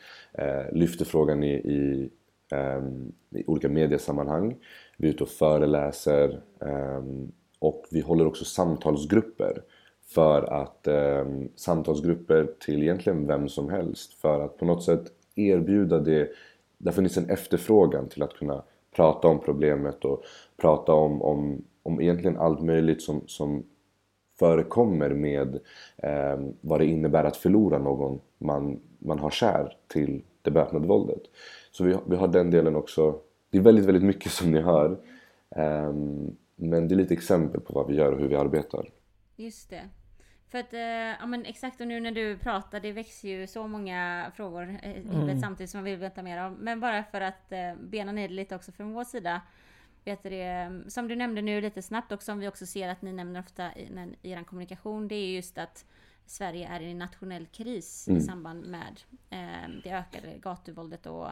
Lyfter frågan i, i Ehm, i olika mediesammanhang. Vi är ute och föreläser ehm, och vi håller också samtalsgrupper för att ehm, samtalsgrupper till egentligen vem som helst för att på något sätt erbjuda det. Det har funnits en efterfrågan till att kunna prata om problemet och prata om, om, om egentligen allt möjligt som, som förekommer med eh, vad det innebär att förlora någon man, man har kär till det beväpnade våldet. Så vi, vi har den delen också. Det är väldigt, väldigt mycket som ni hör. Ehm, men det är lite exempel på vad vi gör och hur vi arbetar. Just det. För att, eh, ja men exakt och nu när du pratar, det växer ju så många frågor eh, i huvudet samtidigt som man vill veta mer om. Men bara för att eh, bena ner det lite också från vår sida. Vet du det, som du nämnde nu lite snabbt och som vi också ser att ni nämner ofta i, i er kommunikation. Det är just att Sverige är i en nationell kris i samband med eh, det ökade gatuvåldet. Och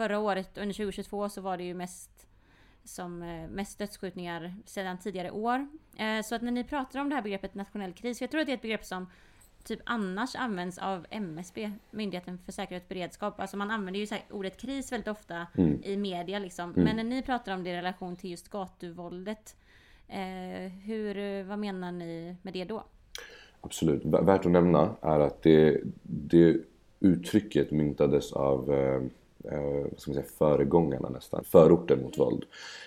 förra året, under 2022, så var det ju mest som eh, mest dödsskjutningar sedan tidigare år. Eh, Så att när ni pratar om det här begreppet nationell kris, för jag tror att det är ett begrepp som typ annars används av MSB, Myndigheten för säkerhet och beredskap. Alltså man använder ju ordet kris väldigt ofta i media liksom. Men när ni pratar om det i relation till just gatuvåldet, eh, hur, vad menar ni med det då? Absolut. Värt att nämna är att det, det uttrycket myntades av eh, ska man säga, föregångarna nästan. Förorten mot våld.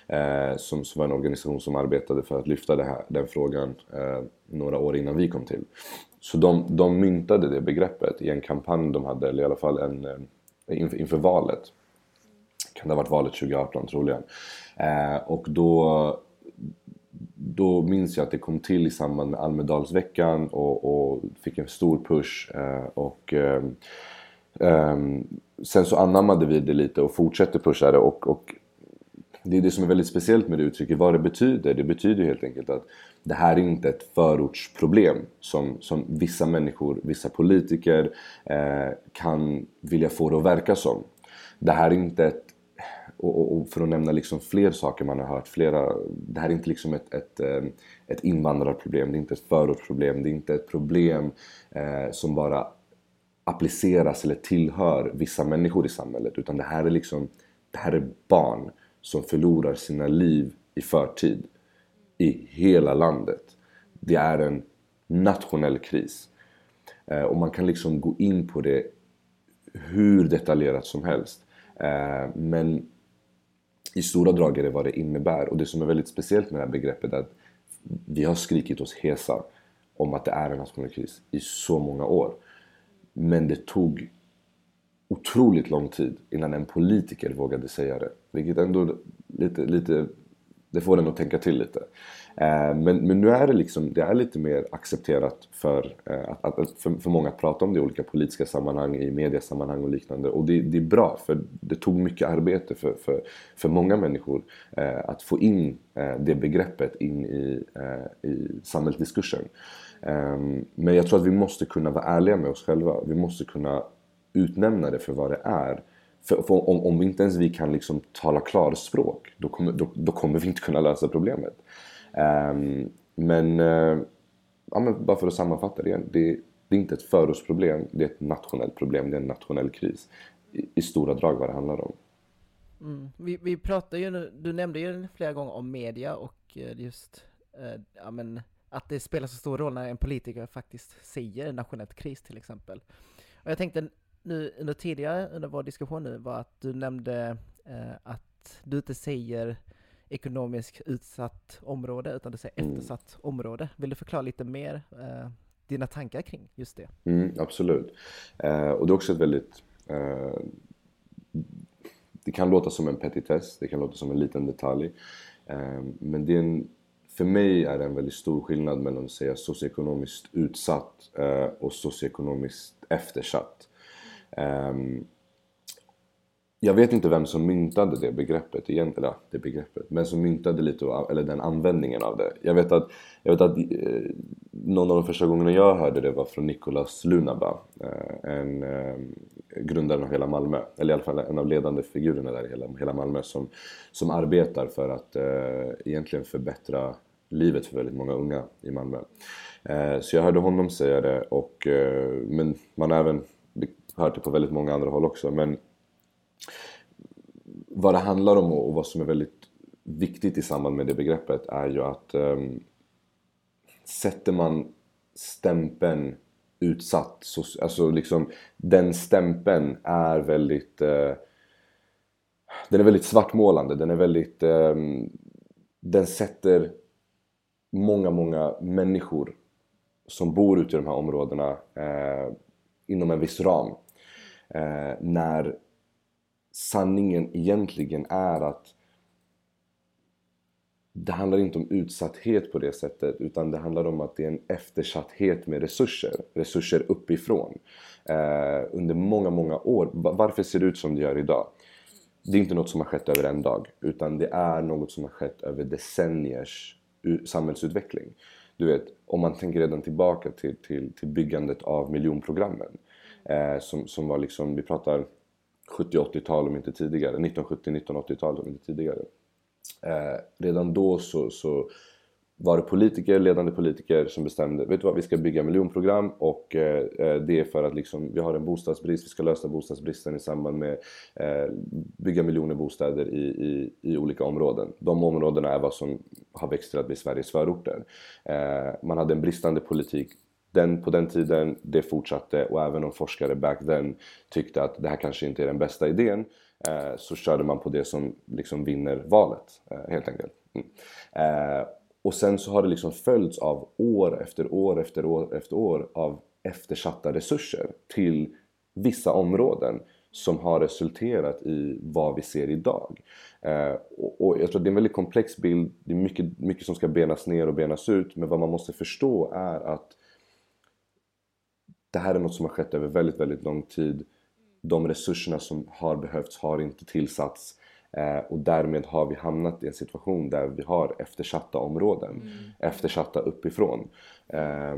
Eh, som, som var en organisation som arbetade för att lyfta det här, den frågan eh, några år innan vi kom till. Så de, de myntade det begreppet i en kampanj de hade, eller i alla fall en, eh, inför, inför valet. Kan det ha varit valet 2018 troligen. Eh, och då, då minns jag att det kom till i samband med Almedalsveckan och, och fick en stor push. Eh, och eh, Ehm, sen så anammade vi det lite och fortsätter pusha det och, och det är det som är väldigt speciellt med det uttrycket, vad det betyder. Det betyder helt enkelt att det här är inte ett förortsproblem som, som vissa människor, vissa politiker eh, kan vilja få det att verka som. Det här är inte ett och, och, för att nämna liksom fler saker man har hört, flera, det här är inte liksom ett, ett, ehm, ett invandrarproblem, det är inte ett förortsproblem, det är inte ett problem eh, som bara appliceras eller tillhör vissa människor i samhället utan det här är liksom, det här är barn som förlorar sina liv i förtid i hela landet. Det är en nationell kris. Eh, och man kan liksom gå in på det hur detaljerat som helst. Eh, men i stora drag är det vad det innebär. Och det som är väldigt speciellt med det här begreppet är att vi har skrikit oss hesa om att det är en nationell kris i så många år. Men det tog otroligt lång tid innan en politiker vågade säga det. Vilket ändå lite, lite det får en att tänka till lite. Eh, men, men nu är det liksom, det är lite mer accepterat för, eh, att, att, för, för många att prata om det i olika politiska sammanhang, i mediasammanhang och liknande. Och det, det är bra för det tog mycket arbete för, för, för många människor eh, att få in eh, det begreppet in i, eh, i samhällsdiskursen. Ehm, men jag tror att vi måste kunna vara ärliga med oss själva. Vi måste kunna utnämna det för vad det är. För, för om, om inte ens vi kan liksom tala klarspråk då kommer, då, då kommer vi inte kunna lösa problemet. Um, men, uh, ja, men bara för att sammanfatta det igen. Det, det är inte ett förortsproblem, det är ett nationellt problem, det är en nationell kris. I, i stora drag vad det handlar om. Mm. Vi, vi pratade ju, du nämnde ju flera gånger om media och eh, just uh, ja, men, att det spelar så stor roll när en politiker faktiskt säger nationellt kris till exempel. Och jag tänkte nu under tidigare, under vår diskussion nu, var att du nämnde eh, att du inte säger ekonomiskt utsatt område, utan du säger mm. eftersatt område. Vill du förklara lite mer eh, dina tankar kring just det? Mm, absolut. Eh, och det är också ett väldigt... Eh, det kan låta som en petitess, det kan låta som en liten detalj. Eh, men det är en, för mig är det en väldigt stor skillnad mellan att säga socioekonomiskt utsatt eh, och socioekonomiskt eftersatt. Um, jag vet inte vem som myntade det begreppet egentligen, det begreppet, men som myntade lite, eller den användningen av det. Jag vet att, jag vet att eh, någon av de första gångerna jag hörde det var från Nicolas Lunaba, eh, en eh, grundare av hela Malmö, eller i alla fall en av ledande figurerna där i hela, hela Malmö som, som arbetar för att eh, egentligen förbättra livet för väldigt många unga i Malmö. Eh, så jag hörde honom säga det, och, eh, men man har även hört det på väldigt många andra håll också. Men vad det handlar om och vad som är väldigt viktigt i samband med det begreppet är ju att um, sätter man stämpeln utsatt, så, alltså liksom den stämpeln är väldigt uh, den är väldigt svartmålande, den är väldigt um, den sätter många, många människor som bor ute i de här områdena eh, inom en viss ram. Eh, när sanningen egentligen är att det handlar inte om utsatthet på det sättet utan det handlar om att det är en eftersatthet med resurser, resurser uppifrån. Eh, under många, många år. Varför ser det ut som det gör idag? Det är inte något som har skett över en dag utan det är något som har skett över decenniers samhällsutveckling. Du vet, om man tänker redan tillbaka till, till, till byggandet av miljonprogrammen Eh, som, som var liksom, vi pratar 70-80-tal om inte tidigare, 1970-1980-tal om inte tidigare. Eh, redan då så, så var det politiker, ledande politiker som bestämde, vet du vad, vi ska bygga miljonprogram och eh, eh, det är för att liksom, vi har en bostadsbrist, vi ska lösa bostadsbristen i samband med eh, bygga miljoner bostäder i, i, i, olika områden. De områdena är vad som har växt till att bli Sveriges förorter. Eh, man hade en bristande politik den, på den tiden, det fortsatte och även om forskare back then tyckte att det här kanske inte är den bästa idén eh, så körde man på det som liksom vinner valet eh, helt enkelt. Mm. Eh, och sen så har det liksom följts av år efter år efter år efter år av eftersatta resurser till vissa områden som har resulterat i vad vi ser idag. Eh, och, och, jag tror att det är en väldigt komplex bild, det är mycket, mycket som ska benas ner och benas ut men vad man måste förstå är att det här är något som har skett över väldigt, väldigt lång tid. De resurserna som har behövts har inte tillsatts eh, och därmed har vi hamnat i en situation där vi har eftersatta områden, mm. eftersatta uppifrån. Eh,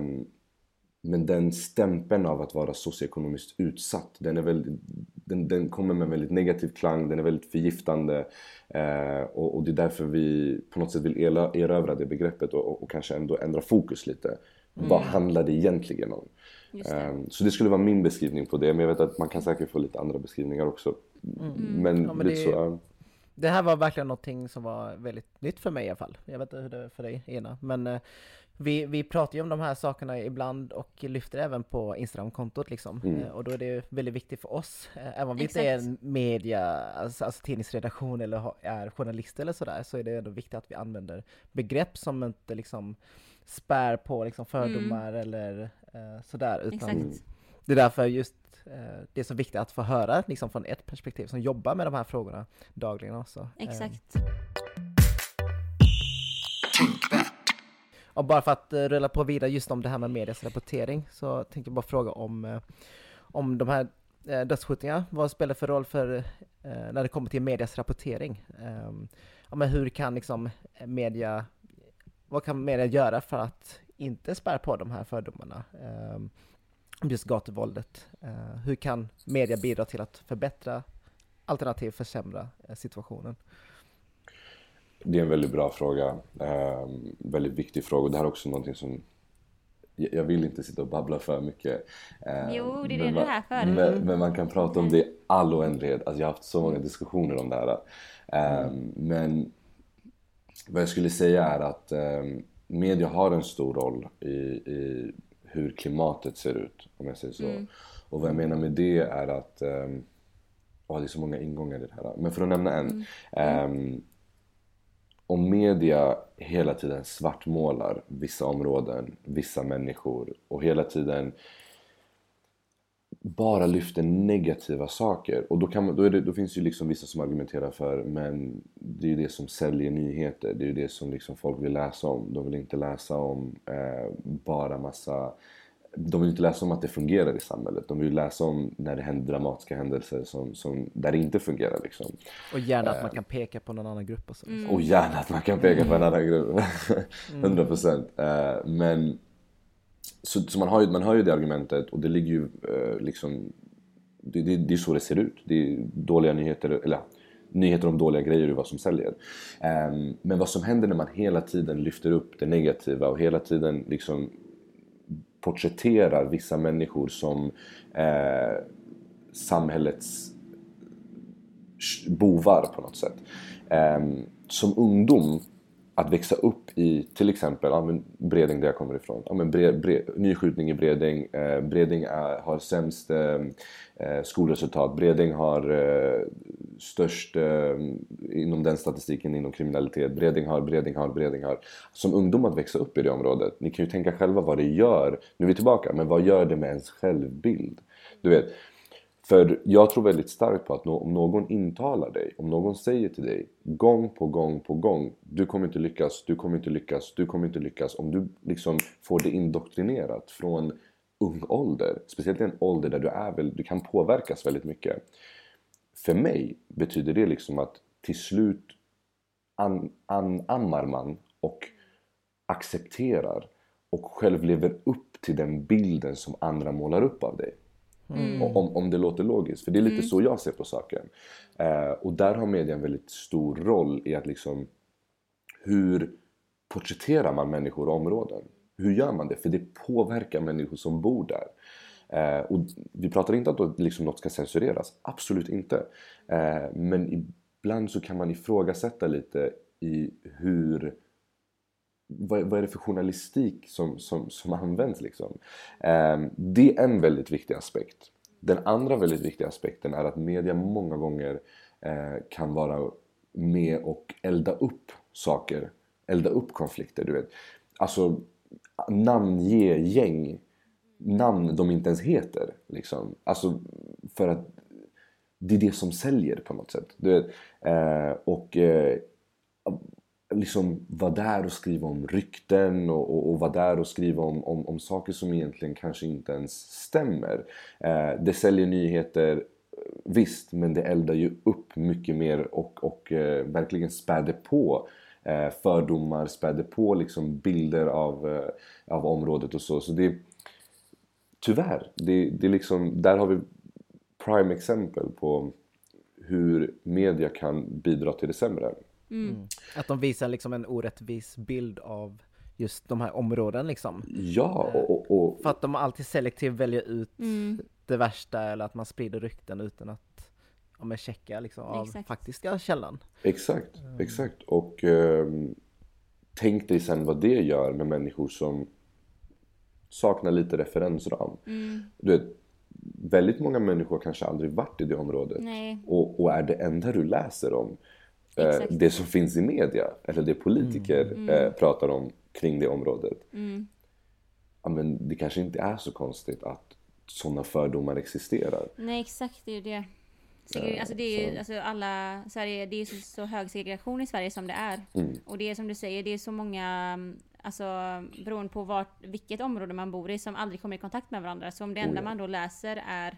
men den stämpeln av att vara socioekonomiskt utsatt, den, är väldigt, den, den kommer med en väldigt negativ klang, den är väldigt förgiftande eh, och, och, det är därför vi på något sätt vill erövra det begreppet och, och, och kanske ändå ändra fokus lite. Mm. Vad handlar det egentligen om? Det. Um, så det skulle vara min beskrivning på det, men jag vet att man kan säkert få lite andra beskrivningar också. Mm. Men, ja, men lite det, så... Det här var verkligen någonting som var väldigt nytt för mig i alla fall. Jag vet inte hur det är för dig Ena, men uh, vi, vi pratar ju om de här sakerna ibland och lyfter även på Instagram-kontot liksom. Mm. Uh, och då är det väldigt viktigt för oss, uh, även om vi inte är en media, alltså, alltså tidningsredaktion eller är journalister eller sådär, så är det ändå viktigt att vi använder begrepp som inte liksom spär på liksom fördomar mm. eller eh, sådär. Utan Exakt. Det är därför just eh, det är så viktigt att få höra liksom från ett perspektiv som jobbar med de här frågorna dagligen också. Exakt. Eh. Och bara för att uh, rulla på vidare just om det här med medias rapportering så tänkte jag bara fråga om, om de här dödsskjutningarna, vad spelar för roll för när det kommer till medias rapportering? Um, ja, men hur kan liksom media vad kan media göra för att inte spärra på de här fördomarna? Um, just gatuvåldet. Uh, hur kan media bidra till att förbättra alternativt försämra uh, situationen? Det är en väldigt bra fråga. Eh, väldigt viktig fråga. Det här är också någonting som jag vill inte sitta och babbla för mycket. Eh, jo, det är det du är här för. Men, men, man kan prata om det i all oändlighet. Alltså jag har haft så många diskussioner om det här. Eh, mm. Men vad jag skulle säga är att eh, media har en stor roll i, i, hur klimatet ser ut, om jag säger så. Mm. Och vad jag menar med det är att... Eh, oh, det är så många ingångar i det här. Men för att nämna en. Mm. Eh, om media hela tiden svartmålar vissa områden, vissa människor och hela tiden bara lyfter negativa saker. Och då, kan då, det, då, finns det ju liksom vissa som argumenterar för men det är ju det som säljer nyheter. Det är ju det som liksom folk vill läsa om. De vill inte läsa om eh, bara massa de vill inte läsa om att det fungerar i samhället. De vill läsa om när det händer dramatiska händelser som, som, där det inte fungerar. Liksom. Och gärna att man eh. kan peka på någon annan grupp. Och, så. Mm. och gärna att man kan peka på en annan grupp. 100%. Mm. Uh, men så, så, man, har ju, man hör ju det argumentet och det ligger ju eh, liksom... Det, det, det är så det ser ut. Det är dåliga nyheter, eller nyheter om dåliga grejer är vad som säljer. Ehm, men vad som händer när man hela tiden lyfter upp det negativa och hela tiden liksom porträtterar vissa människor som eh, samhällets bovar på något sätt. Ehm, som ungdom att växa upp i till exempel ja, men Bredäng där jag kommer ifrån. Ja, men Bre, Bre, nyskjutning i Bredäng. Eh, Bredäng är, har sämst eh, eh, skolresultat. Bredäng har eh, störst eh, inom den statistiken inom kriminalitet. Bredäng har, Bredäng har, Bredäng har. Som ungdom att växa upp i det området. Ni kan ju tänka själva vad det gör. Nu är vi tillbaka. Men vad gör det med ens självbild? Du vet för jag tror väldigt starkt på att om någon intalar dig, om någon säger till dig gång på gång på gång Du kommer inte lyckas, du kommer inte lyckas, du kommer inte lyckas. Om du liksom får det indoktrinerat från ung ålder, speciellt i en ålder där du är väl, du kan påverkas väldigt mycket. För mig betyder det liksom att till slut an, anammar man och accepterar och själv lever upp till den bilden som andra målar upp av dig. Mm. Om, om det låter logiskt. För det är lite mm. så jag ser på saken. Eh, och där har media en väldigt stor roll i att liksom hur porträtterar man människor och områden? Hur gör man det? För det påverkar människor som bor där. Eh, och vi pratar inte om att liksom något ska censureras, absolut inte. Eh, men ibland så kan man ifrågasätta lite i hur vad, vad är det för journalistik som, som, som används liksom? Eh, det är en väldigt viktig aspekt. Den andra väldigt viktiga aspekten är att media många gånger eh, kan vara med och elda upp saker. Elda upp konflikter, du vet. Alltså namnge gäng namn de inte ens heter. Liksom. Alltså för att det är det som säljer på något sätt. Du vet, eh, och eh, liksom vara där och skriva om rykten och, och, och vara där och skriva om, om, om, saker som egentligen kanske inte ens stämmer. Eh, det säljer nyheter, visst, men det eldar ju upp mycket mer och, och eh, verkligen späder på eh, fördomar, späder på liksom bilder av, eh, av området och så. så det, tyvärr, det, det liksom, där har vi prime exempel på hur media kan bidra till det sämre. Mm. mm. Att de visar liksom en orättvis bild av just de här områdena liksom. Ja, och, och, och... För att de alltid selektivt väljer ut mm. det värsta eller att man sprider rykten utan att ja, men checka liksom av exakt. faktiska källan. Exakt, mm. exakt. Och eh, tänk dig sen vad det gör med människor som saknar lite referensram. Mm. Du vet, väldigt många människor kanske aldrig varit i det området och, och, är det enda du läser om eh, det som finns i media eller det politiker mm. eh, mm. pratar om kring det området. Mm. Ja, men det kanske inte är så konstigt att sådana fördomar existerar. Nej exakt, det är ju det. Segre alltså det är ju, alltså alla, Sverige, det är så, så hög segregation i Sverige som det är. Mm. Och det är som du säger, det är så många Alltså beroende på vart, vilket område man bor i som aldrig kommer i kontakt med varandra. Så om det enda oh man då läser är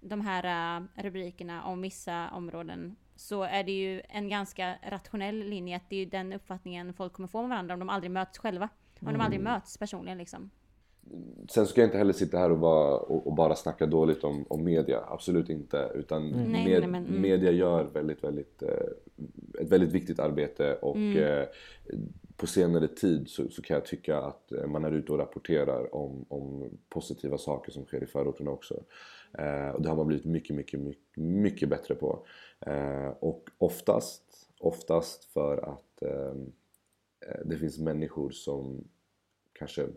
de här uh, rubrikerna om vissa områden så är det ju en ganska rationell linje att det är ju den uppfattningen folk kommer få med varandra om de aldrig möts själva. Om mm. de aldrig mm. möts personligen liksom. Sen ska jag inte heller sitta här och, bara, och, och bara snacka dåligt om, om media, absolut inte. Utan mm. med, nej, nej, men, mm. media gör väldigt, väldigt, eh, ett väldigt viktigt arbete och mm. eh, på senare tid så, så, kan jag tycka att eh, man är ute och rapporterar om, om positiva saker som sker i förorterna också. Eh, och det har man blivit mycket, mycket, mycket, mycket bättre på. Eh, och oftast, oftast för att eh, det finns människor som kanske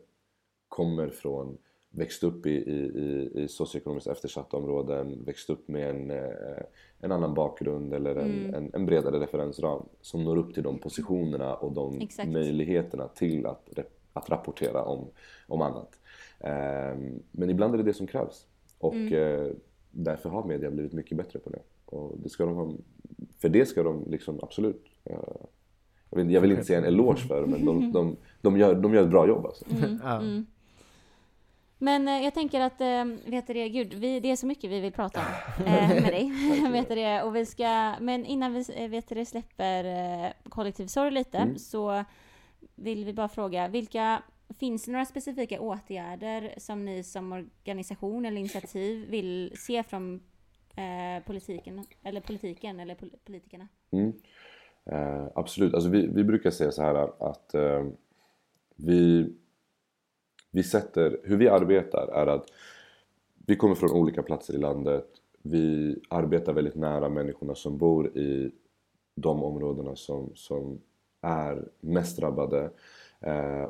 kommer från växt upp i, i, i socioekonomiskt eftersatta områden, växt upp med en, eh, en annan bakgrund eller en, mm. en, en, bredare referensram som når upp till de positionerna och de Exakt. möjligheterna till att, att rapportera om, om annat. Um, men ibland är det det som krävs och mm. därför har media blivit mycket bättre på det. Och det ska de ha, för det ska de liksom absolut uh, jag vill, jag vill inte säga en eloge för men de, de, de, gör, de gör ett bra jobb alltså. Mm. Mm. Men eh, jag tänker att, eh, vet det, gud, vi, det är så mycket vi vill prata om eh, med dig. vet det, och vi ska, men innan vi eh, vet det, släpper eh, kollektiv sorg lite mm. så vill vi bara fråga, vilka, finns det några specifika åtgärder som ni som organisation eller initiativ vill se från eh, politiken, eller politiken eller pol politikerna? Mm. Eh, absolut, alltså vi, vi brukar säga så här att eh, vi vi sätter, hur vi arbetar är att vi kommer från olika platser i landet. Vi arbetar väldigt nära människorna som bor i de områdena som, som är mest drabbade. Eh,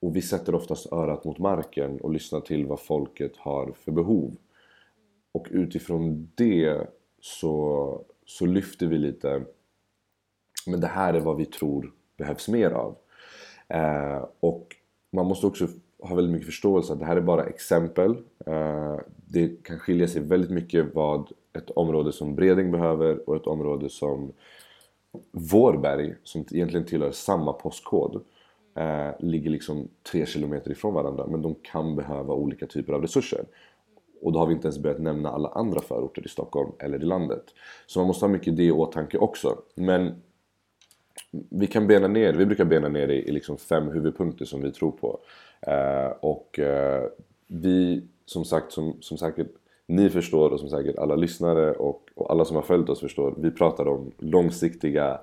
och vi sätter oftast örat mot marken och lyssnar till vad folket har för behov. Och utifrån det så, så lyfter vi lite men det här är vad vi tror behövs mer av. Eh, och man måste också ha väldigt mycket förståelse att det här är bara exempel. Eh, det kan skilja sig väldigt mycket vad ett område som Breding behöver och ett område som Vårberg, som egentligen tillhör samma postkod, eh, ligger liksom tre kilometer ifrån varandra. Men de kan behöva olika typer av resurser. Och då har vi inte ens börjat nämna alla andra förorter i Stockholm eller i landet. Så man måste ha mycket det i åtanke också. Men vi kan bena ner, vi brukar bena ner det i liksom fem huvudpunkter som vi tror på. Eh, och eh, vi, som sagt, som, som säkert ni förstår och som säkert alla lyssnare och, och alla som har följt oss förstår, vi pratar om långsiktiga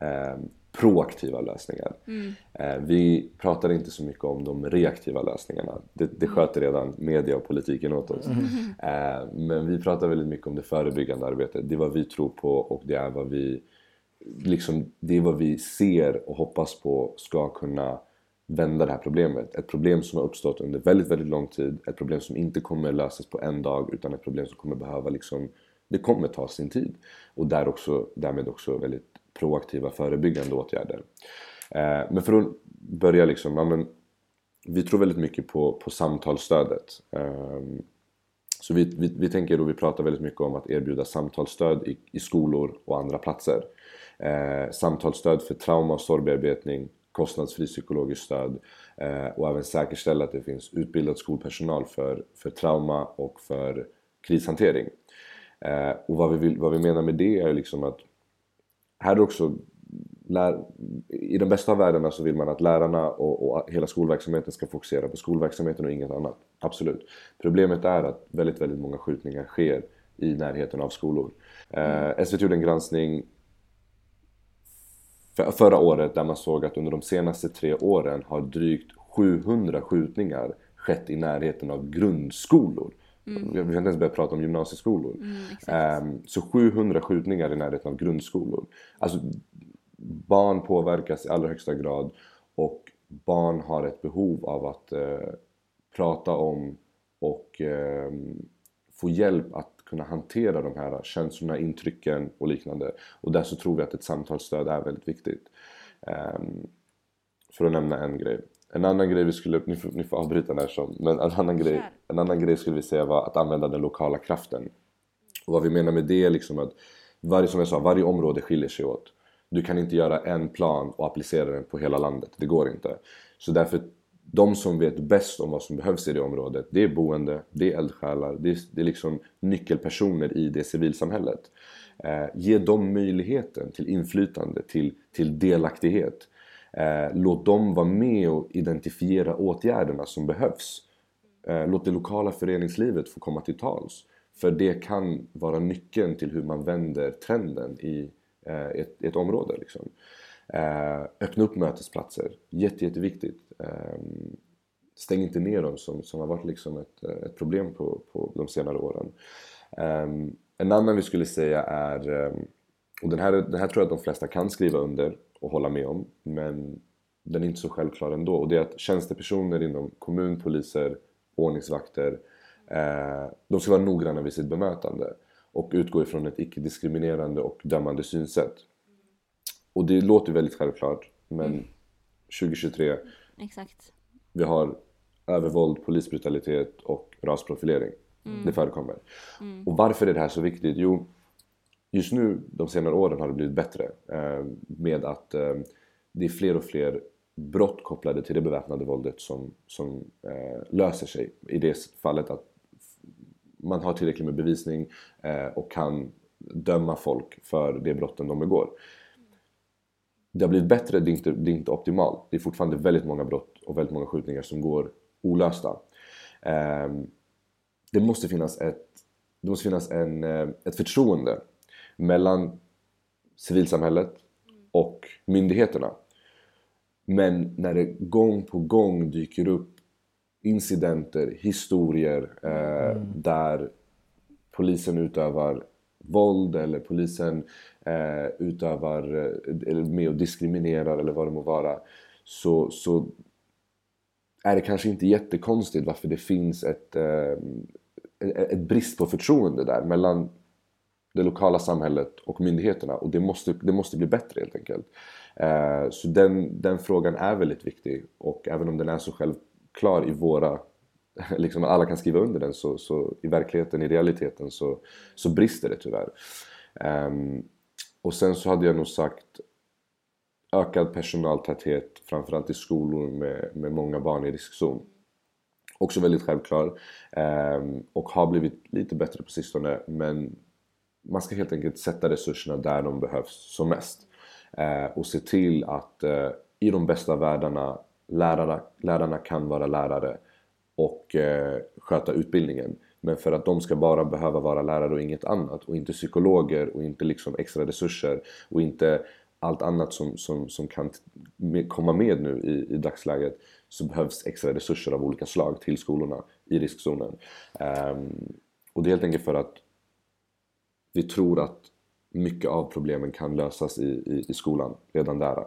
eh, proaktiva lösningar. Mm. Eh, vi pratar inte så mycket om de reaktiva lösningarna. Det, det mm. sköter redan media och politiken åt oss. Mm. Eh, men vi pratar väldigt mycket om det förebyggande arbetet. Det är vad vi tror på och det är vad vi, liksom, det är vad vi ser och hoppas på ska kunna vända det här problemet. Ett problem som har uppstått under väldigt, väldigt lång tid. Ett problem som inte kommer lösas på en dag utan ett problem som kommer behöva liksom, det kommer ta sin tid. Och där också, därmed också väldigt proaktiva förebyggande åtgärder. Eh, men för att börja liksom, ja, men, vi tror väldigt mycket på, på samtalsstödet. Eh, Så vi, vi, vi tänker och vi pratar väldigt mycket om att erbjuda samtalsstöd i, i skolor och andra platser. Eh, samtalsstöd för trauma och sorgbearbetning, kostnadsfri psykologiskt stöd eh, och även säkerställa att det finns utbildad skolpersonal för, för trauma och för krishantering. Eh, och vad vi, vill, vad vi menar med det är liksom att här är också lär, i den bästa av världarna så vill man att lärarna och, och, hela skolverksamheten ska fokusera på skolverksamheten och inget annat. Absolut. Problemet är att väldigt, väldigt många skjutningar sker i närheten av skolor. Eh, SVT gjorde en granskning förra året där man såg att under de senaste tre åren har drygt 700 skjutningar skett i närheten av grundskolor. Mm. Vi har inte ens börjat prata om gymnasieskolor. Mm, um, så 700 skjutningar i närheten av grundskolor. Alltså, barn påverkas i allra högsta grad och barn har ett behov av att uh, prata om och uh, få hjälp att kunna hantera de här känslorna, intrycken och liknande. Och där så tror vi att ett samtalsstöd är väldigt viktigt. Um, för att nämna en grej. En annan grej vi skulle, ni får, ni får avbryta när som, men en annan, grej, en annan grej skulle vi säga var att använda den lokala kraften. Och vad vi menar med det är liksom att varje, som jag sa, varje område skiljer sig åt. Du kan inte göra en plan och applicera den på hela landet, det går inte. Så därför, de som vet bäst om vad som behövs i det området, det är boende, det är eldsjälar, det är, det är liksom nyckelpersoner i det civilsamhället. Eh, ge dem möjligheten till inflytande, till, till delaktighet. Eh, låt dem vara med och identifiera åtgärderna som behövs. Eh, låt det lokala föreningslivet få komma till tals. För det kan vara nyckeln till hur man vänder trenden i eh, ett, ett område. Liksom. Öppna upp mötesplatser, Jätte, jätteviktigt. Ehm, stäng inte ner dem som, som har varit liksom ett, ett problem på, på de senare åren. Ehm, en annan vi skulle säga är, ehm, och den här, den här tror jag att de flesta kan skriva under och hålla med om. Men den är inte så självklar ändå. Och det är att tjänstepersoner inom kommun, poliser, ordningsvakter eh, de ska vara noggranna vid sitt bemötande och utgå ifrån ett icke-diskriminerande och dömande synsätt. Och det låter väldigt självklart men mm. 2023 Exakt. vi har övervåld, polisbrutalitet och rasprofilering. Mm. Det förekommer. Mm. Och varför är det här så viktigt? Jo, just nu de senare åren har det blivit bättre eh, med att eh, det är fler och fler brott kopplade till det beväpnade våldet som, som eh, löser sig i det fallet att man har tillräckligt med bevisning eh, och kan döma folk för det brotten de begår. Det har blivit bättre, det är, inte, det är inte optimalt. Det är fortfarande väldigt många brott och väldigt många skjutningar som går olösta. Eh, det måste finnas ett, det måste finnas en, eh, ett förtroende mellan civilsamhället och myndigheterna. Men när det gång på gång dyker upp incidenter, historier eh, mm. där polisen utövar våld eller polisen eh, utövar eh, eller med och diskriminerar eller vad det må vara så, så är det kanske inte jättekonstigt varför det finns ett, eh, ett brist på förtroende där mellan det lokala samhället och myndigheterna och det måste, det måste bli bättre helt enkelt. Eh, så den, den frågan är väldigt viktig och även om den är så självklar i våra liksom alla kan skriva under den så, så i verkligheten, i realiteten så, så brister det tyvärr. Um, och sen så hade jag nog sagt ökad personaltäthet framförallt i skolor med, med många barn i riskzon. Också väldigt självklar um, och har blivit lite bättre på sistone men man ska helt enkelt sätta resurserna där de behövs som mest. Eh, och se till att eh, i de bästa världarna lärarna, lärarna kan vara lärare och eh, sköta utbildningen. Men för att de ska bara behöva vara lärare och inget annat och inte psykologer och inte liksom extra resurser och inte allt annat som, som, som kan komma med nu i, i dagsläget så behövs extra resurser av olika slag till skolorna i riskzonen. Um, och det är helt enkelt för att vi tror att mycket av problemen kan lösas i, i, i skolan redan där.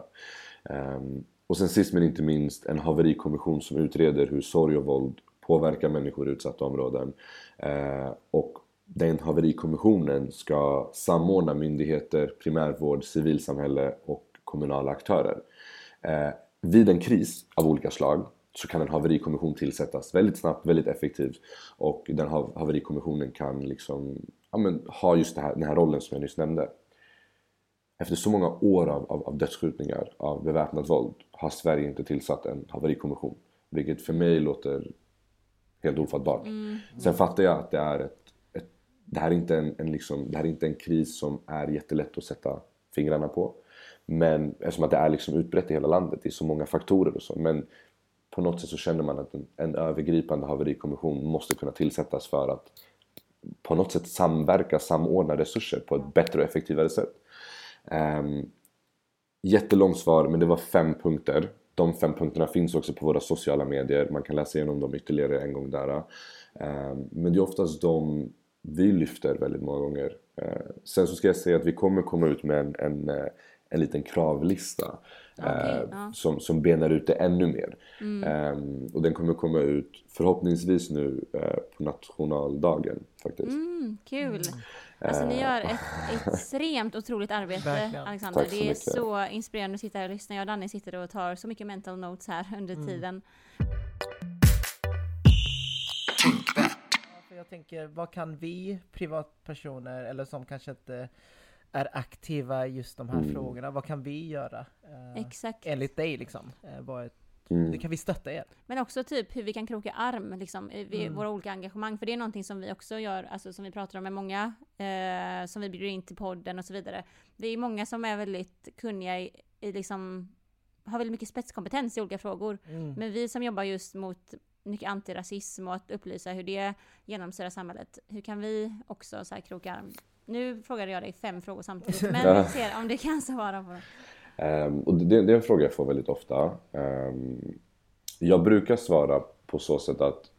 Um, och sen sist men inte minst en haverikommission som utreder hur sorg och våld påverkar människor i utsatta områden. Uh, och den haverikommissionen ska samordna myndigheter, primärvård, civilsamhälle och kommunala aktörer. Uh, vid en kris av olika slag så kan en haverikommission tillsättas väldigt snabbt, väldigt effektivt och den haverikommissionen kan liksom, ja, men, ha just här, den här rollen som jag nyss nämnde. Efter så många år av, av, av dödsskjutningar, av beväpnat våld, har Sverige inte tillsatt en haverikommission. Vilket för mig låter helt ofattbart. Mm. Sen fattar jag att det är ett, ett det, här är inte en, en liksom, det här är inte en kris som är jättelätt att sätta fingrarna på. Men eftersom att det är liksom utbrett i hela landet, det är så många faktorer och så. Men på något sätt så känner man att en, en övergripande haverikommission måste kunna tillsättas för att på något sätt samverka, samordna resurser på ett bättre och effektivare sätt. Um, jättelångt svar, men det var fem punkter. De fem punkterna finns också på våra sociala medier. Man kan läsa igenom dem ytterligare en gång där. Um, men det är oftast de vi lyfter väldigt många gånger. Uh, sen så ska jag säga att vi kommer komma ut med en, en, eh, en liten kravlista okay, uh, ja. som, som benar ut det ännu mer. Mm. Um, och den kommer komma ut förhoppningsvis nu uh, på nationaldagen faktiskt. Mm, kul! Mm. Alltså ni gör ett extremt otroligt arbete Verkligen. Alexander. Det är mycket. så inspirerande att sitta här och lyssna. Jag och Danny sitter och tar så mycket mental notes här under mm. tiden. Jag tänker, vad kan vi privatpersoner, eller som kanske inte är aktiva i just de här mm. frågorna, vad kan vi göra? Eh, Exakt. Enligt dig liksom. Eh, vad Mm. Hur kan vi stötta er? Men också typ hur vi kan kroka arm, liksom, i mm. våra olika engagemang. För det är någonting som vi också gör, alltså som vi pratar om med många, eh, som vi bjuder in till podden och så vidare. Det är många som är väldigt kunniga i, i liksom, har väldigt mycket spetskompetens i olika frågor. Mm. Men vi som jobbar just mot mycket antirasism och att upplysa hur det genomsyrar samhället. Hur kan vi också så här kroka arm? Nu frågade jag dig fem frågor samtidigt, men vi ser om du kan svara på det. Um, och det, det, är en fråga jag får väldigt ofta. Um, jag brukar svara på så sätt att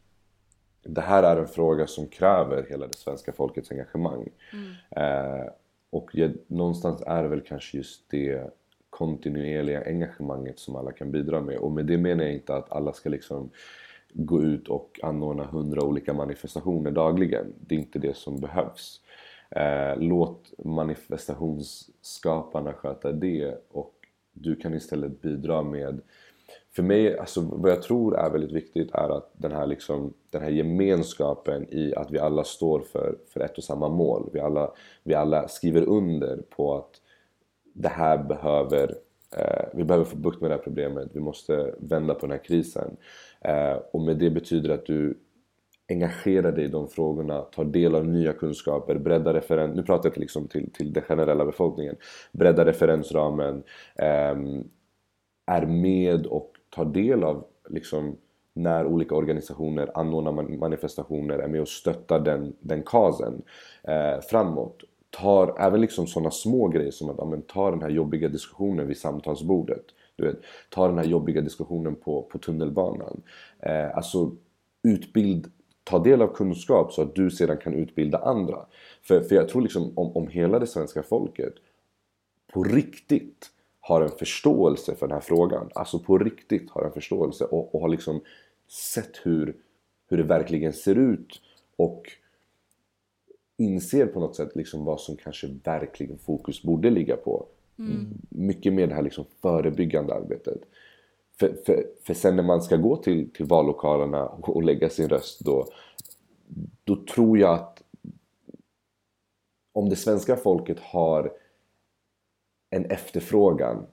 det här är en fråga som kräver hela det svenska folkets engagemang. Mm. Uh, och jag, någonstans är det väl kanske just det kontinuerliga engagemanget som alla kan bidra med. Och med det menar jag inte att alla ska liksom gå ut och anordna hundra olika manifestationer dagligen. Det är inte det som behövs. Eh, låt manifestationsskaparna sköta det och du kan istället bidra med för mig, alltså vad jag tror är väldigt viktigt är att den här, liksom, den här gemenskapen i att vi alla står för, för ett och samma mål. Vi alla, vi alla skriver under på att det här behöver, eh, vi behöver få bukt med det här problemet. Vi måste vända på den här krisen. Eh, och med det betyder att du engagerar dig i de frågorna, tar del av nya kunskaper, breddar referens... Nu pratar jag liksom till, till den generella befolkningen. breddar referensramen, eh, är med och tar del av liksom, när olika organisationer anordnar manifestationer, är med och stöttar den, den kasen eh, framåt. Tar även liksom sådana små grejer som att ja, ta den här jobbiga diskussionen vid samtalsbordet. Du vet, ta den här jobbiga diskussionen på, på tunnelbanan. Eh, alltså utbild, ta del av kunskap så att du sedan kan utbilda andra. För, för jag tror liksom om, om hela det svenska folket på riktigt har en förståelse för den här frågan. Alltså på riktigt har en förståelse och, och har liksom sett hur, hur det verkligen ser ut och inser på något sätt liksom vad som kanske verkligen fokus borde ligga på. Mm. mm. Mycket mer det här liksom förebyggande arbetet. För, för, för sen när man ska gå till, till vallokalerna och, och lägga sin röst då, då tror jag att om det svenska folket har en efterfrågan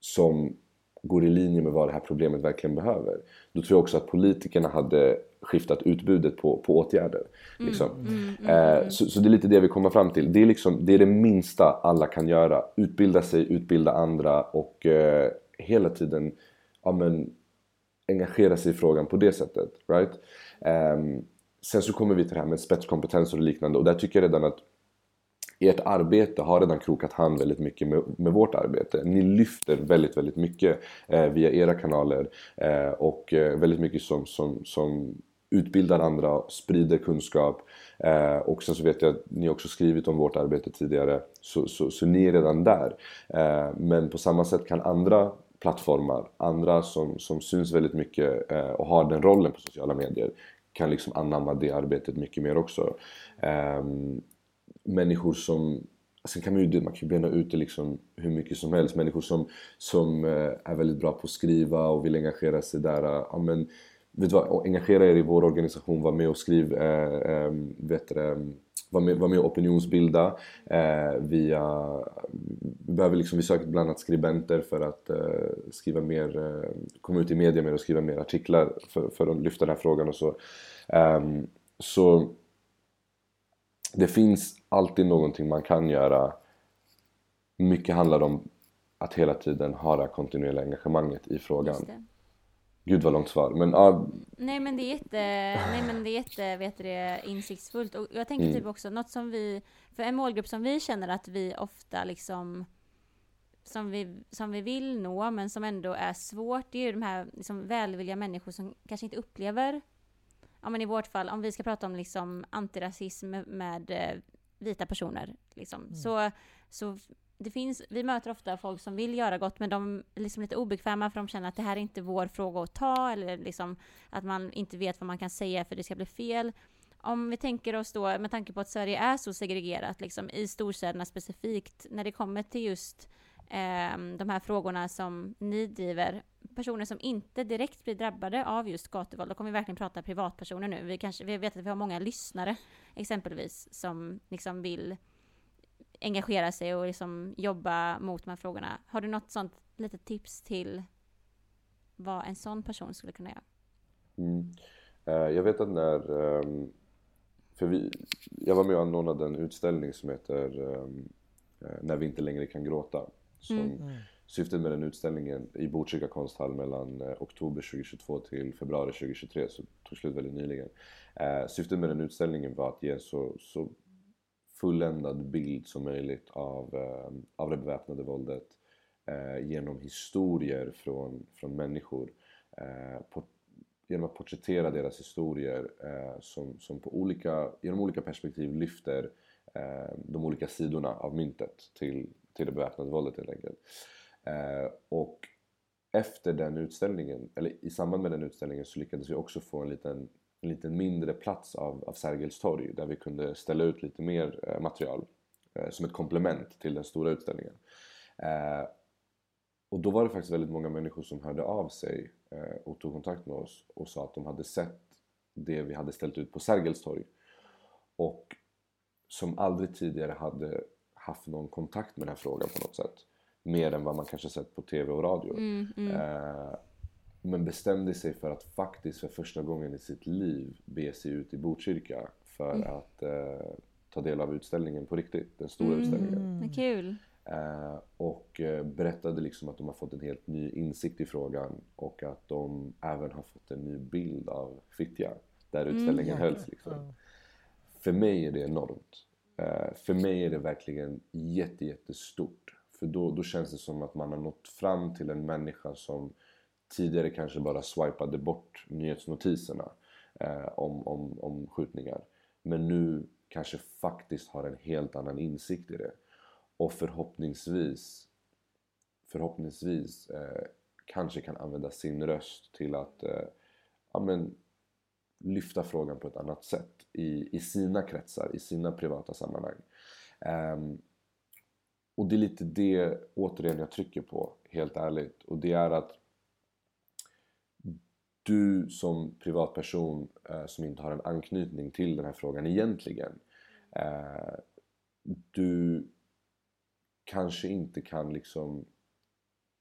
som går i linje med vad det här problemet verkligen behöver. Då tror jag också att politikerna hade skiftat utbudet på, på åtgärder. Mm, liksom. mm, mm, mm, eh, så, så, det är lite det vi kommer fram till. Det är, liksom, det är det minsta alla kan göra. Utbilda sig, utbilda andra och eh, hela tiden ja, men, engagera sig i frågan på det sättet. Right? Um, sen så kommer vi till det här med spetskompetens och liknande och där tycker jag redan att ert arbete har redan krokat hand väldigt mycket med, med vårt arbete. Ni lyfter väldigt, väldigt mycket eh, via era kanaler eh, och eh, väldigt mycket som, som, som utbildar andra, sprider kunskap. Eh, och sen så vet jag att ni också skrivit om vårt arbete tidigare, så, så, så ni är redan där. Eh, men på samma sätt kan andra plattformar, andra som, som syns väldigt mycket eh, och har den rollen på sociala medier kan liksom anamma det arbetet mycket mer också. Eh, människor som Sen kan man ju, man kan bena ut det liksom hur mycket som helst. Människor som, som eh, är väldigt bra på att skriva och vill engagera sig där. Eh, ja, men, vet du vad, engagera er i vår organisation, var med och skriv, eh, eh vet du, var, med, var med och opinionsbilda. Eh, via, vi behöver liksom, vi söker bland annat skribenter för att eh, skriva mer, eh, komma ut i media mer och skriva mer artiklar för, för att lyfta den här frågan och så. Ehm, så det finns alltid någonting man kan göra. Mycket handlar om att hela tiden ha det kontinuerliga engagemanget i frågan. Gud vad långt svar, men ja. Nej men det är jätte, nej men det är jätte, vet det, insiktsfullt. Och jag tänker mm. typ också något som vi, för en målgrupp som vi känner att vi ofta liksom som vi, som vi vill nå, men som ändå är svårt, det är ju de här liksom, välvilliga människor som kanske inte upplever, ja men i vårt fall, om vi ska prata om liksom antirasism med eh, vita personer, liksom, mm. så, så det finns, vi möter ofta folk som vill göra gott men de är liksom lite obekväma för de känner att det här är inte vår fråga att ta eller liksom att man inte vet vad man kan säga för det ska bli fel. Om vi tänker oss då, med tanke på att Sverige är så segregerat, liksom i storstäderna specifikt, när det kommer till just Ehm, de här frågorna som ni driver, personer som inte direkt blir drabbade av just gatuvåld, då kommer vi verkligen prata privatpersoner nu. Vi, kanske, vi vet att vi har många lyssnare exempelvis som liksom vill engagera sig och liksom jobba mot de här frågorna. Har du något sånt litet tips till vad en sån person skulle kunna göra? Mm. Eh, jag vet att när, ehm, för vi, jag var med och anordnade en utställning som heter ehm, eh, När vi inte längre kan gråta. Som mm. Syftet med den utställningen i Botkyrka konsthall mellan uh, oktober 2022 till februari 2023, så tog slut väldigt nyligen. Uh, syftet med den utställningen var att ge så, så fulländad bild som möjligt av, eh, av det beväpnade våldet eh, genom historier från, från människor. Eh, på, genom att porträttera deras historier eh, som, som på olika, genom olika perspektiv lyfter eh, de olika sidorna av myntet till, till det beväpnade våldet helt enkelt. Eh, och efter den utställningen, eller i samband med den utställningen så lyckades vi också få en liten en liten mindre plats av, av Sergels torg där vi kunde ställa ut lite mer eh, material eh, som ett komplement till den stora utställningen. Eh, och då var det faktiskt väldigt många människor som hörde av sig eh, och tog kontakt med oss och sa att de hade sett det vi hade ställt ut på Sergels torg och som aldrig tidigare hade haft någon kontakt med den här frågan på något sätt. Mer än vad man kanske sett på TV och radio. Mm, mm. Eh, men bestämde sig för att faktiskt för första gången i sitt liv be sig ut i Botkyrka för mm. att eh, ta del av utställningen på riktigt, den stora mm. utställningen. Kul! Eh, och eh, berättade liksom att de har fått en helt ny insikt i frågan och att de även har fått en ny bild av Fittja där mm. utställningen mm. hölls. Liksom. Mm. För mig är det enormt. Eh, för mig är det verkligen jätte, jättestort. För då, då känns det som att man har nått fram till en människa som tidigare kanske bara swipade bort nyhetsnotiserna eh, om, om, om skjutningar. Men nu kanske faktiskt har en helt annan insikt i det. Och förhoppningsvis, förhoppningsvis eh, kanske kan använda sin röst till att eh, ja, men, lyfta frågan på ett annat sätt i, i sina kretsar, i sina privata sammanhang. Um, och det är lite det, återigen, jag trycker på, helt ärligt. Och det är att du som privatperson eh, som inte har en anknytning till den här frågan egentligen eh, du kanske inte kan liksom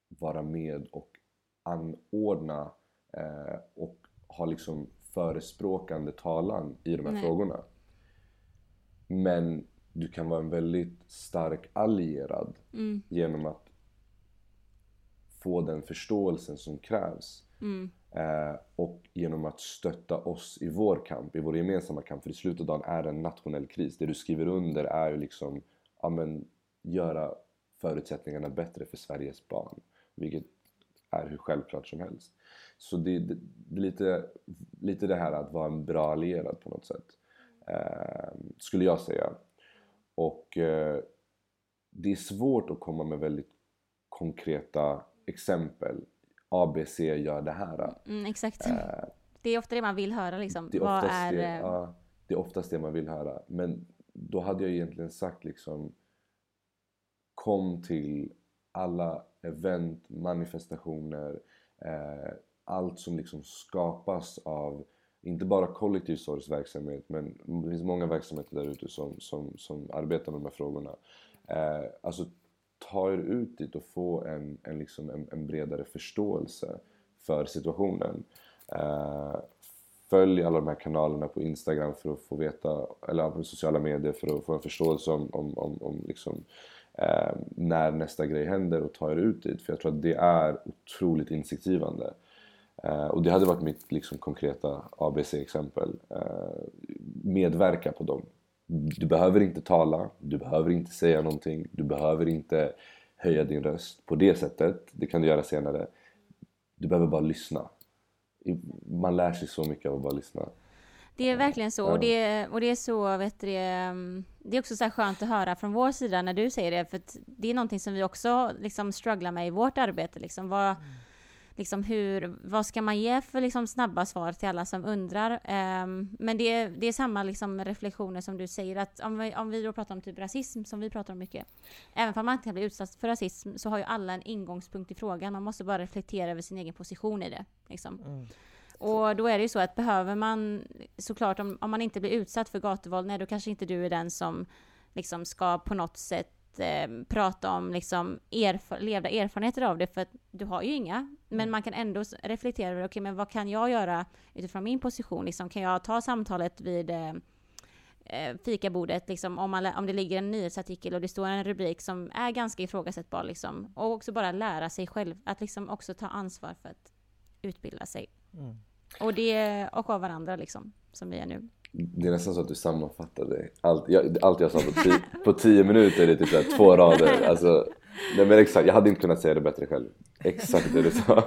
vara med och anordna eh, och ha liksom förespråkande talan i de här Nej. frågorna. Men du kan vara en väldigt stark allierad mm. genom att få den förståelsen som krävs. Mm. Eh, och genom att stötta oss i vår kamp, i vår gemensamma kamp. För i slutet av dagen är det en nationell kris. Det du skriver under är ju liksom, ja men, göra förutsättningarna bättre för Sveriges barn. Vilket är hur självklart som helst. Så det, det, det är lite, lite det här att vara en bra allierad på något sätt. Eh, skulle jag säga. Och eh, det är svårt att komma med väldigt konkreta exempel ABC gör det här. Mm, exakt. Eh, det är ofta det man vill höra liksom. Det är, Vad är... Det, ja, det är oftast det man vill höra. Men då hade jag egentligen sagt liksom kom till alla event, manifestationer, eh, allt som liksom skapas av inte bara kollektiv sorgsverksamhet men det finns många verksamheter där ute som, som, som arbetar med de här frågorna. Eh, alltså ta er ut dit och få en, en, liksom en, en bredare förståelse för situationen. Eh, följ alla de här kanalerna på Instagram för att få veta, eller på sociala medier för att få en förståelse om, om, om, om liksom, eh, när nästa grej händer och ta er ut dit. För jag tror att det är otroligt insiktsgivande. Eh, och det hade varit mitt liksom, konkreta ABC-exempel. Eh, medverka på dem. Du behöver inte tala, du behöver inte säga någonting, du behöver inte höja din röst på det sättet. Det kan du göra senare. Du behöver bara lyssna. Man lär sig så mycket av att bara lyssna. Det är verkligen så. Och, det, och det är så, vet du, det är också så skönt att höra från vår sida när du säger det, för det är någonting som vi också liksom strugglar med i vårt arbete. Liksom. Vad, mm liksom hur, vad ska man ge för liksom snabba svar till alla som undrar? Um, men det är, det är samma liksom reflektioner som du säger att om vi, om vi då pratar om typ rasism som vi pratar om mycket. Även om man inte blir utsatt för rasism så har ju alla en ingångspunkt i frågan. Man måste bara reflektera över sin egen position i det. Liksom. Mm. Och då är det ju så att behöver man såklart om, om man inte blir utsatt för gatuvåld, nej då kanske inte du är den som liksom ska på något sätt eh, prata om liksom erf levda erfarenheter av det, för att du har ju inga. Men mm. man kan ändå reflektera över, okej, okay, men vad kan jag göra utifrån min position? Liksom, kan jag ta samtalet vid eh, eh, fikabordet, liksom, om, man, om det ligger en nyhetsartikel och det står en rubrik som är ganska ifrågasättbar, liksom, och också bara lära sig själv, att liksom också ta ansvar för att utbilda sig. Mm. Och det, och av varandra liksom, som vi är nu. Det är nästan så att du sammanfattade allt jag, allt jag sa på tio, på tio minuter i typ så två rader. Alltså, nej men exakt, jag hade inte kunnat säga det bättre själv. Exakt det du sa.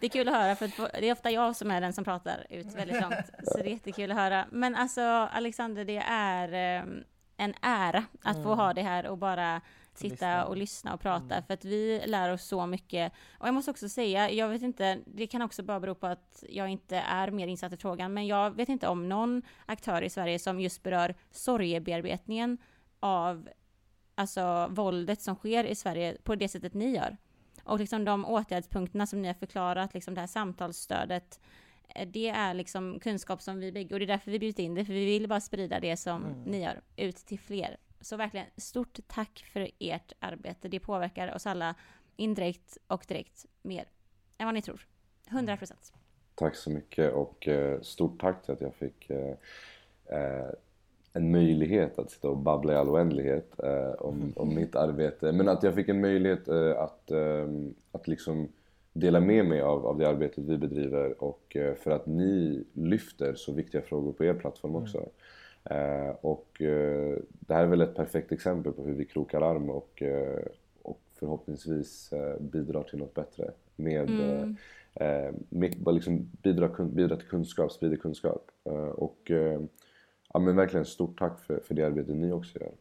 Det är kul att höra, för det är ofta jag som är den som pratar ut väldigt långt. Så det är jättekul att höra. Men alltså, Alexander, det är ehm, en ära att få mm. ha det här och bara sitta och lyssna och prata, mm. för att vi lär oss så mycket. Och jag måste också säga, jag vet inte, det kan också bara bero på att jag inte är mer insatt i frågan, men jag vet inte om någon aktör i Sverige som just berör sorgebearbetningen av alltså våldet som sker i Sverige på det sättet ni gör. Och liksom de åtgärdspunkterna som ni har förklarat, liksom det här samtalsstödet, eh, det är liksom kunskap som vi bygger och det är därför vi bjudit in det, för vi vill bara sprida det som mm. ni gör ut till fler. Så verkligen stort tack för ert arbete. Det påverkar oss alla indirekt och direkt mer än vad ni tror. 100 procent. Tack så mycket och eh, stort tack till att jag fick eh, eh, en möjlighet att sitta och babbla i all oändlighet om, om mitt arbete. Men att jag fick en möjlighet att, att liksom dela med mig av, av det arbetet vi bedriver och för att ni lyfter så viktiga frågor på er plattform också. Eh, och eh, det här är väl ett perfekt exempel på hur vi krokar arm och, eh, och förhoppningsvis bidrar till något bättre med, mm. med liksom bidra, bidra till kunskap, sprida kunskap. och ja, men verkligen stort tack för, för det arbete ni också gör.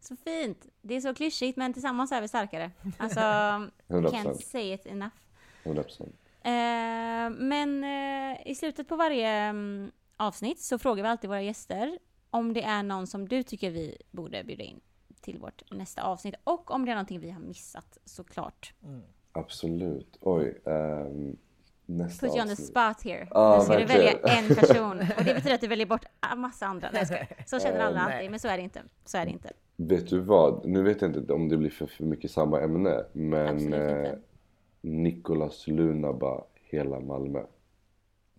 Så fint! Det är så klyschigt men tillsammans är vi starkare. Alltså, 100%. can't say it enough. 100%. Eh, men eh, i slutet på varje mm, avsnitt så frågar vi alltid våra gäster om det är någon som du tycker vi borde bjuda in till vårt nästa avsnitt och om det är någonting vi har missat såklart. Mm. Absolut. Oj. Um, nästa Put you on the spot here. Ah, nu ska verkligen. du välja en person och det betyder att du väljer bort massa andra. Nej, så känner alla uh, alltid, men så är det inte. Så är det inte. Vet du vad? Nu vet jag inte om det blir för, för mycket samma ämne, men eh, Nicolas Lunaba, hela Malmö.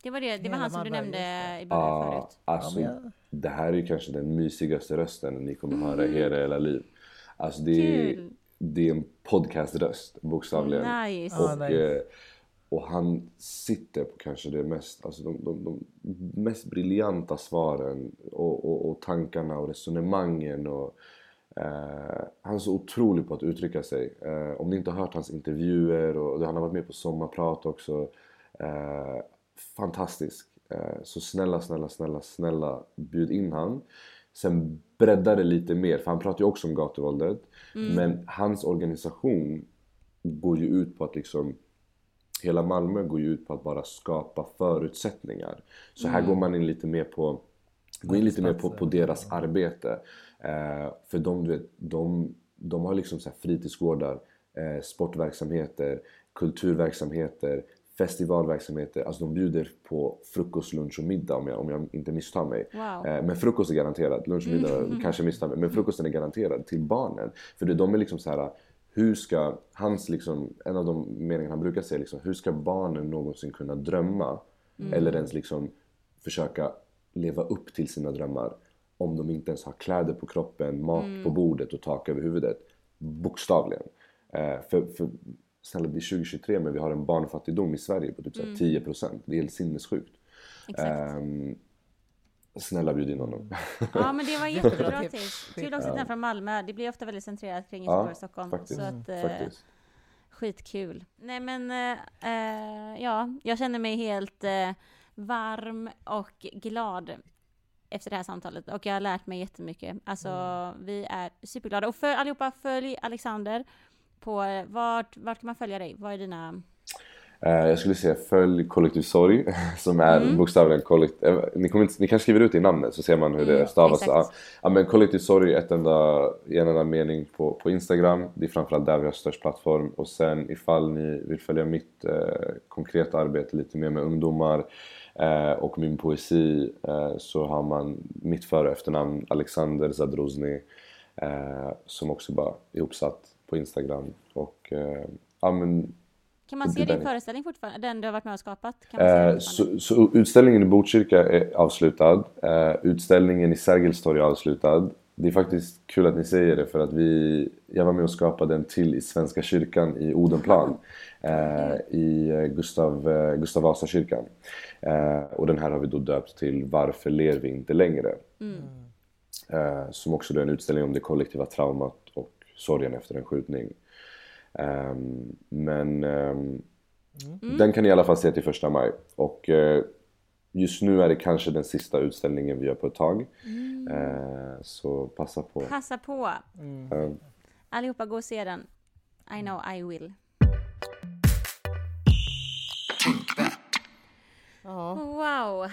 Det var, det, det var han som du nämnde i början ah, förut. Alltså, ja, det här är ju kanske den mysigaste rösten ni kommer höra i hela era liv. Alltså det är, det är en podcaströst bokstavligen. Nice. Och, ah, nice. Eh, och han sitter på kanske det mest, alltså de, de, de mest briljanta svaren och, och, och, tankarna och resonemangen. Och, eh, han är så otrolig på att uttrycka sig. Eh, om ni inte har hört hans intervjuer och han har varit med på Sommarprat också. Eh, fantastisk. Eh, så snälla, snälla, snälla, snälla bjud in han. Sen bredda det lite mer, för han pratar ju också om gatuvåldet. Mm. Men hans organisation går ju ut på att liksom Hela Malmö går ju ut på att bara skapa förutsättningar. Så här mm. går man in lite mer på, går in lite mer på, på deras arbete. Eh, för de, du vet, de de har liksom så fritidsgårdar, eh, sportverksamheter, kulturverksamheter, festivalverksamheter. Alltså de bjuder på frukost, lunch och middag om jag, om jag inte misstar mig. Wow. Eh, men frukost är garanterad, lunch och middag kanske misstar mig. Men frukosten är garanterad till barnen. För det, de är liksom så här hur ska, hans liksom, en av de meningar han brukar säga liksom, hur ska barnen någonsin kunna drömma eller ens liksom försöka leva upp till sina drömmar om de inte ens har kläder på kroppen, mat på bordet och tak över huvudet. Bokstavligen. Eh, för, för snälla det är 2023 men vi har en barnfattigdom i Sverige på typ så här 10%. Det är helt sinnessjukt. Exakt. Ehm, snälla bjud in honom. Ja men det var jättebra Tips. Kul också att den är från Malmö. Det blir ofta väldigt centrerat kring Göteborg och Stockholm. faktiskt. Så att, eh, Faktiskt. skitkul. Nej men eh, eh, ja, jag känner mig helt eh, varm och glad efter det här samtalet och jag har lärt mig jättemycket. Alltså vi är superglada. Och för allihopa, följ Alexander på eh, vart, vart kan man följa dig? Vad är dina... Eh, jag skulle säga följ Kollektiv Sorg som är Mm. bokstavligen kollektiv... eh, Ni, kommer inte, ni kan skriva ut det i namnet så ser man hur det Mm, stavas. exakt. Ja, ja, men Kollektiv Sorg är ett enda, en enda mening på, på Instagram. Det är framförallt där vi har störst plattform. Och sen ifall ni vill följa mitt eh, konkreta arbete lite mer med ungdomar eh, och min poesi eh, så har man mitt före och efternamn Alexander Zadrozny som också bara är ihopsatt på Instagram. Och eh, ja, men Kan man se din föreställning fortfarande? Den du har varit med och skapat? Eh, så, så utställningen i Botkyrka är avslutad. Eh, utställningen i Sergels torg är avslutad. Det är faktiskt kul att ni säger det för att vi, jag var med och skapade en till i Svenska kyrkan i Odenplan. Eh, I eh, Gustav, eh, Gustav Vasa-kyrkan. Och den här har vi då döpt till Varför ler vi inte längre? Eh, som också är en utställning om det kollektiva traumat och sorgen efter en skjutning. Ehm, men ehm, den kan ni i alla fall se till första maj. Och eh, just nu är det kanske den sista utställningen vi gör på ett tag. Eh, så passa på. Passa på! Eh, Allihopa gå och se den. I know I will. Ja, Wow!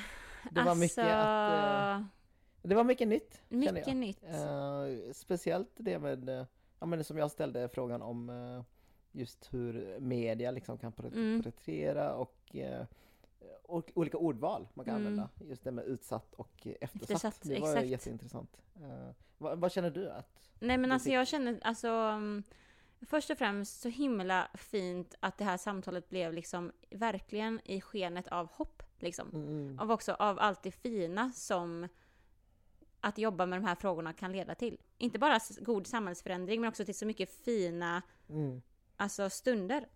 det var mycket att... eh, Det var mycket nytt, Mycket nytt. Speciellt det med, ja men som jag ställde frågan om eh, just hur media liksom kan Mm. porträttera och, eh, och olika ordval man kan Mm. använda. Just det med utsatt och eftersatt. Eftersatt, det var exakt. jätteintressant. Eh, vad, vad känner du att? Nej men alltså fick- jag känner, alltså mm, Först och främst så himla fint att det här samtalet blev liksom verkligen i skenet av hopp liksom. Mm, Av också av allt det fina som att jobba med de här frågorna kan leda till. Inte bara god samhällsförändring men också till så mycket fina mm, alltså stunder.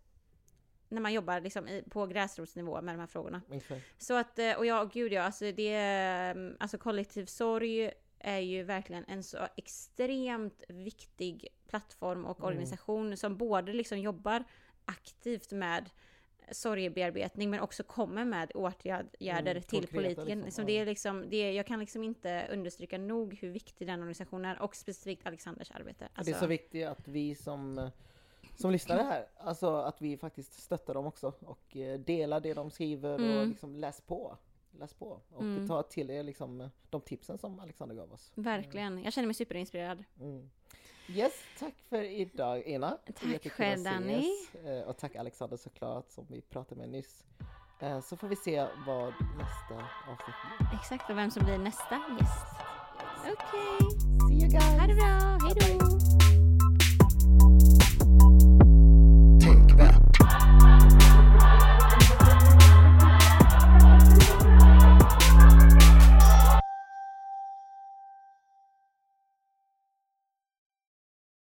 När man jobbar liksom i, på gräsrotsnivå med de här frågorna. exakt. Så att, eh, och ja, gud ja, alltså det, är, alltså kollektiv sorg är ju verkligen en så extremt viktig plattform och Mm. organisation som både liksom jobbar aktivt med sorgebearbetning men också kommer med åtgärder Mm, till politiken. liksom, det är liksom, det är, jag kan liksom inte understryka nog hur viktig den organisationen är och specifikt Alexanders arbete. Och det är Alltså, så viktigt att vi som, som lyssnare här, alltså att vi faktiskt stöttar dem också och eh, delar det de skriver och Mm. liksom läs på. Läs på och Mm. ta till er liksom de tipsen som Alexander gav oss. verkligen, jag känner mig superinspirerad. Mm. Yes, tack för idag Ina. Tack själv, Danny. Eh, Och tack Alexander såklart som vi pratade med nyss. Eh, Så får vi se vad nästa avsnitt blir. Exakt, och vem som blir nästa gäst. Okej, See you guys! ha det bra, hejdå!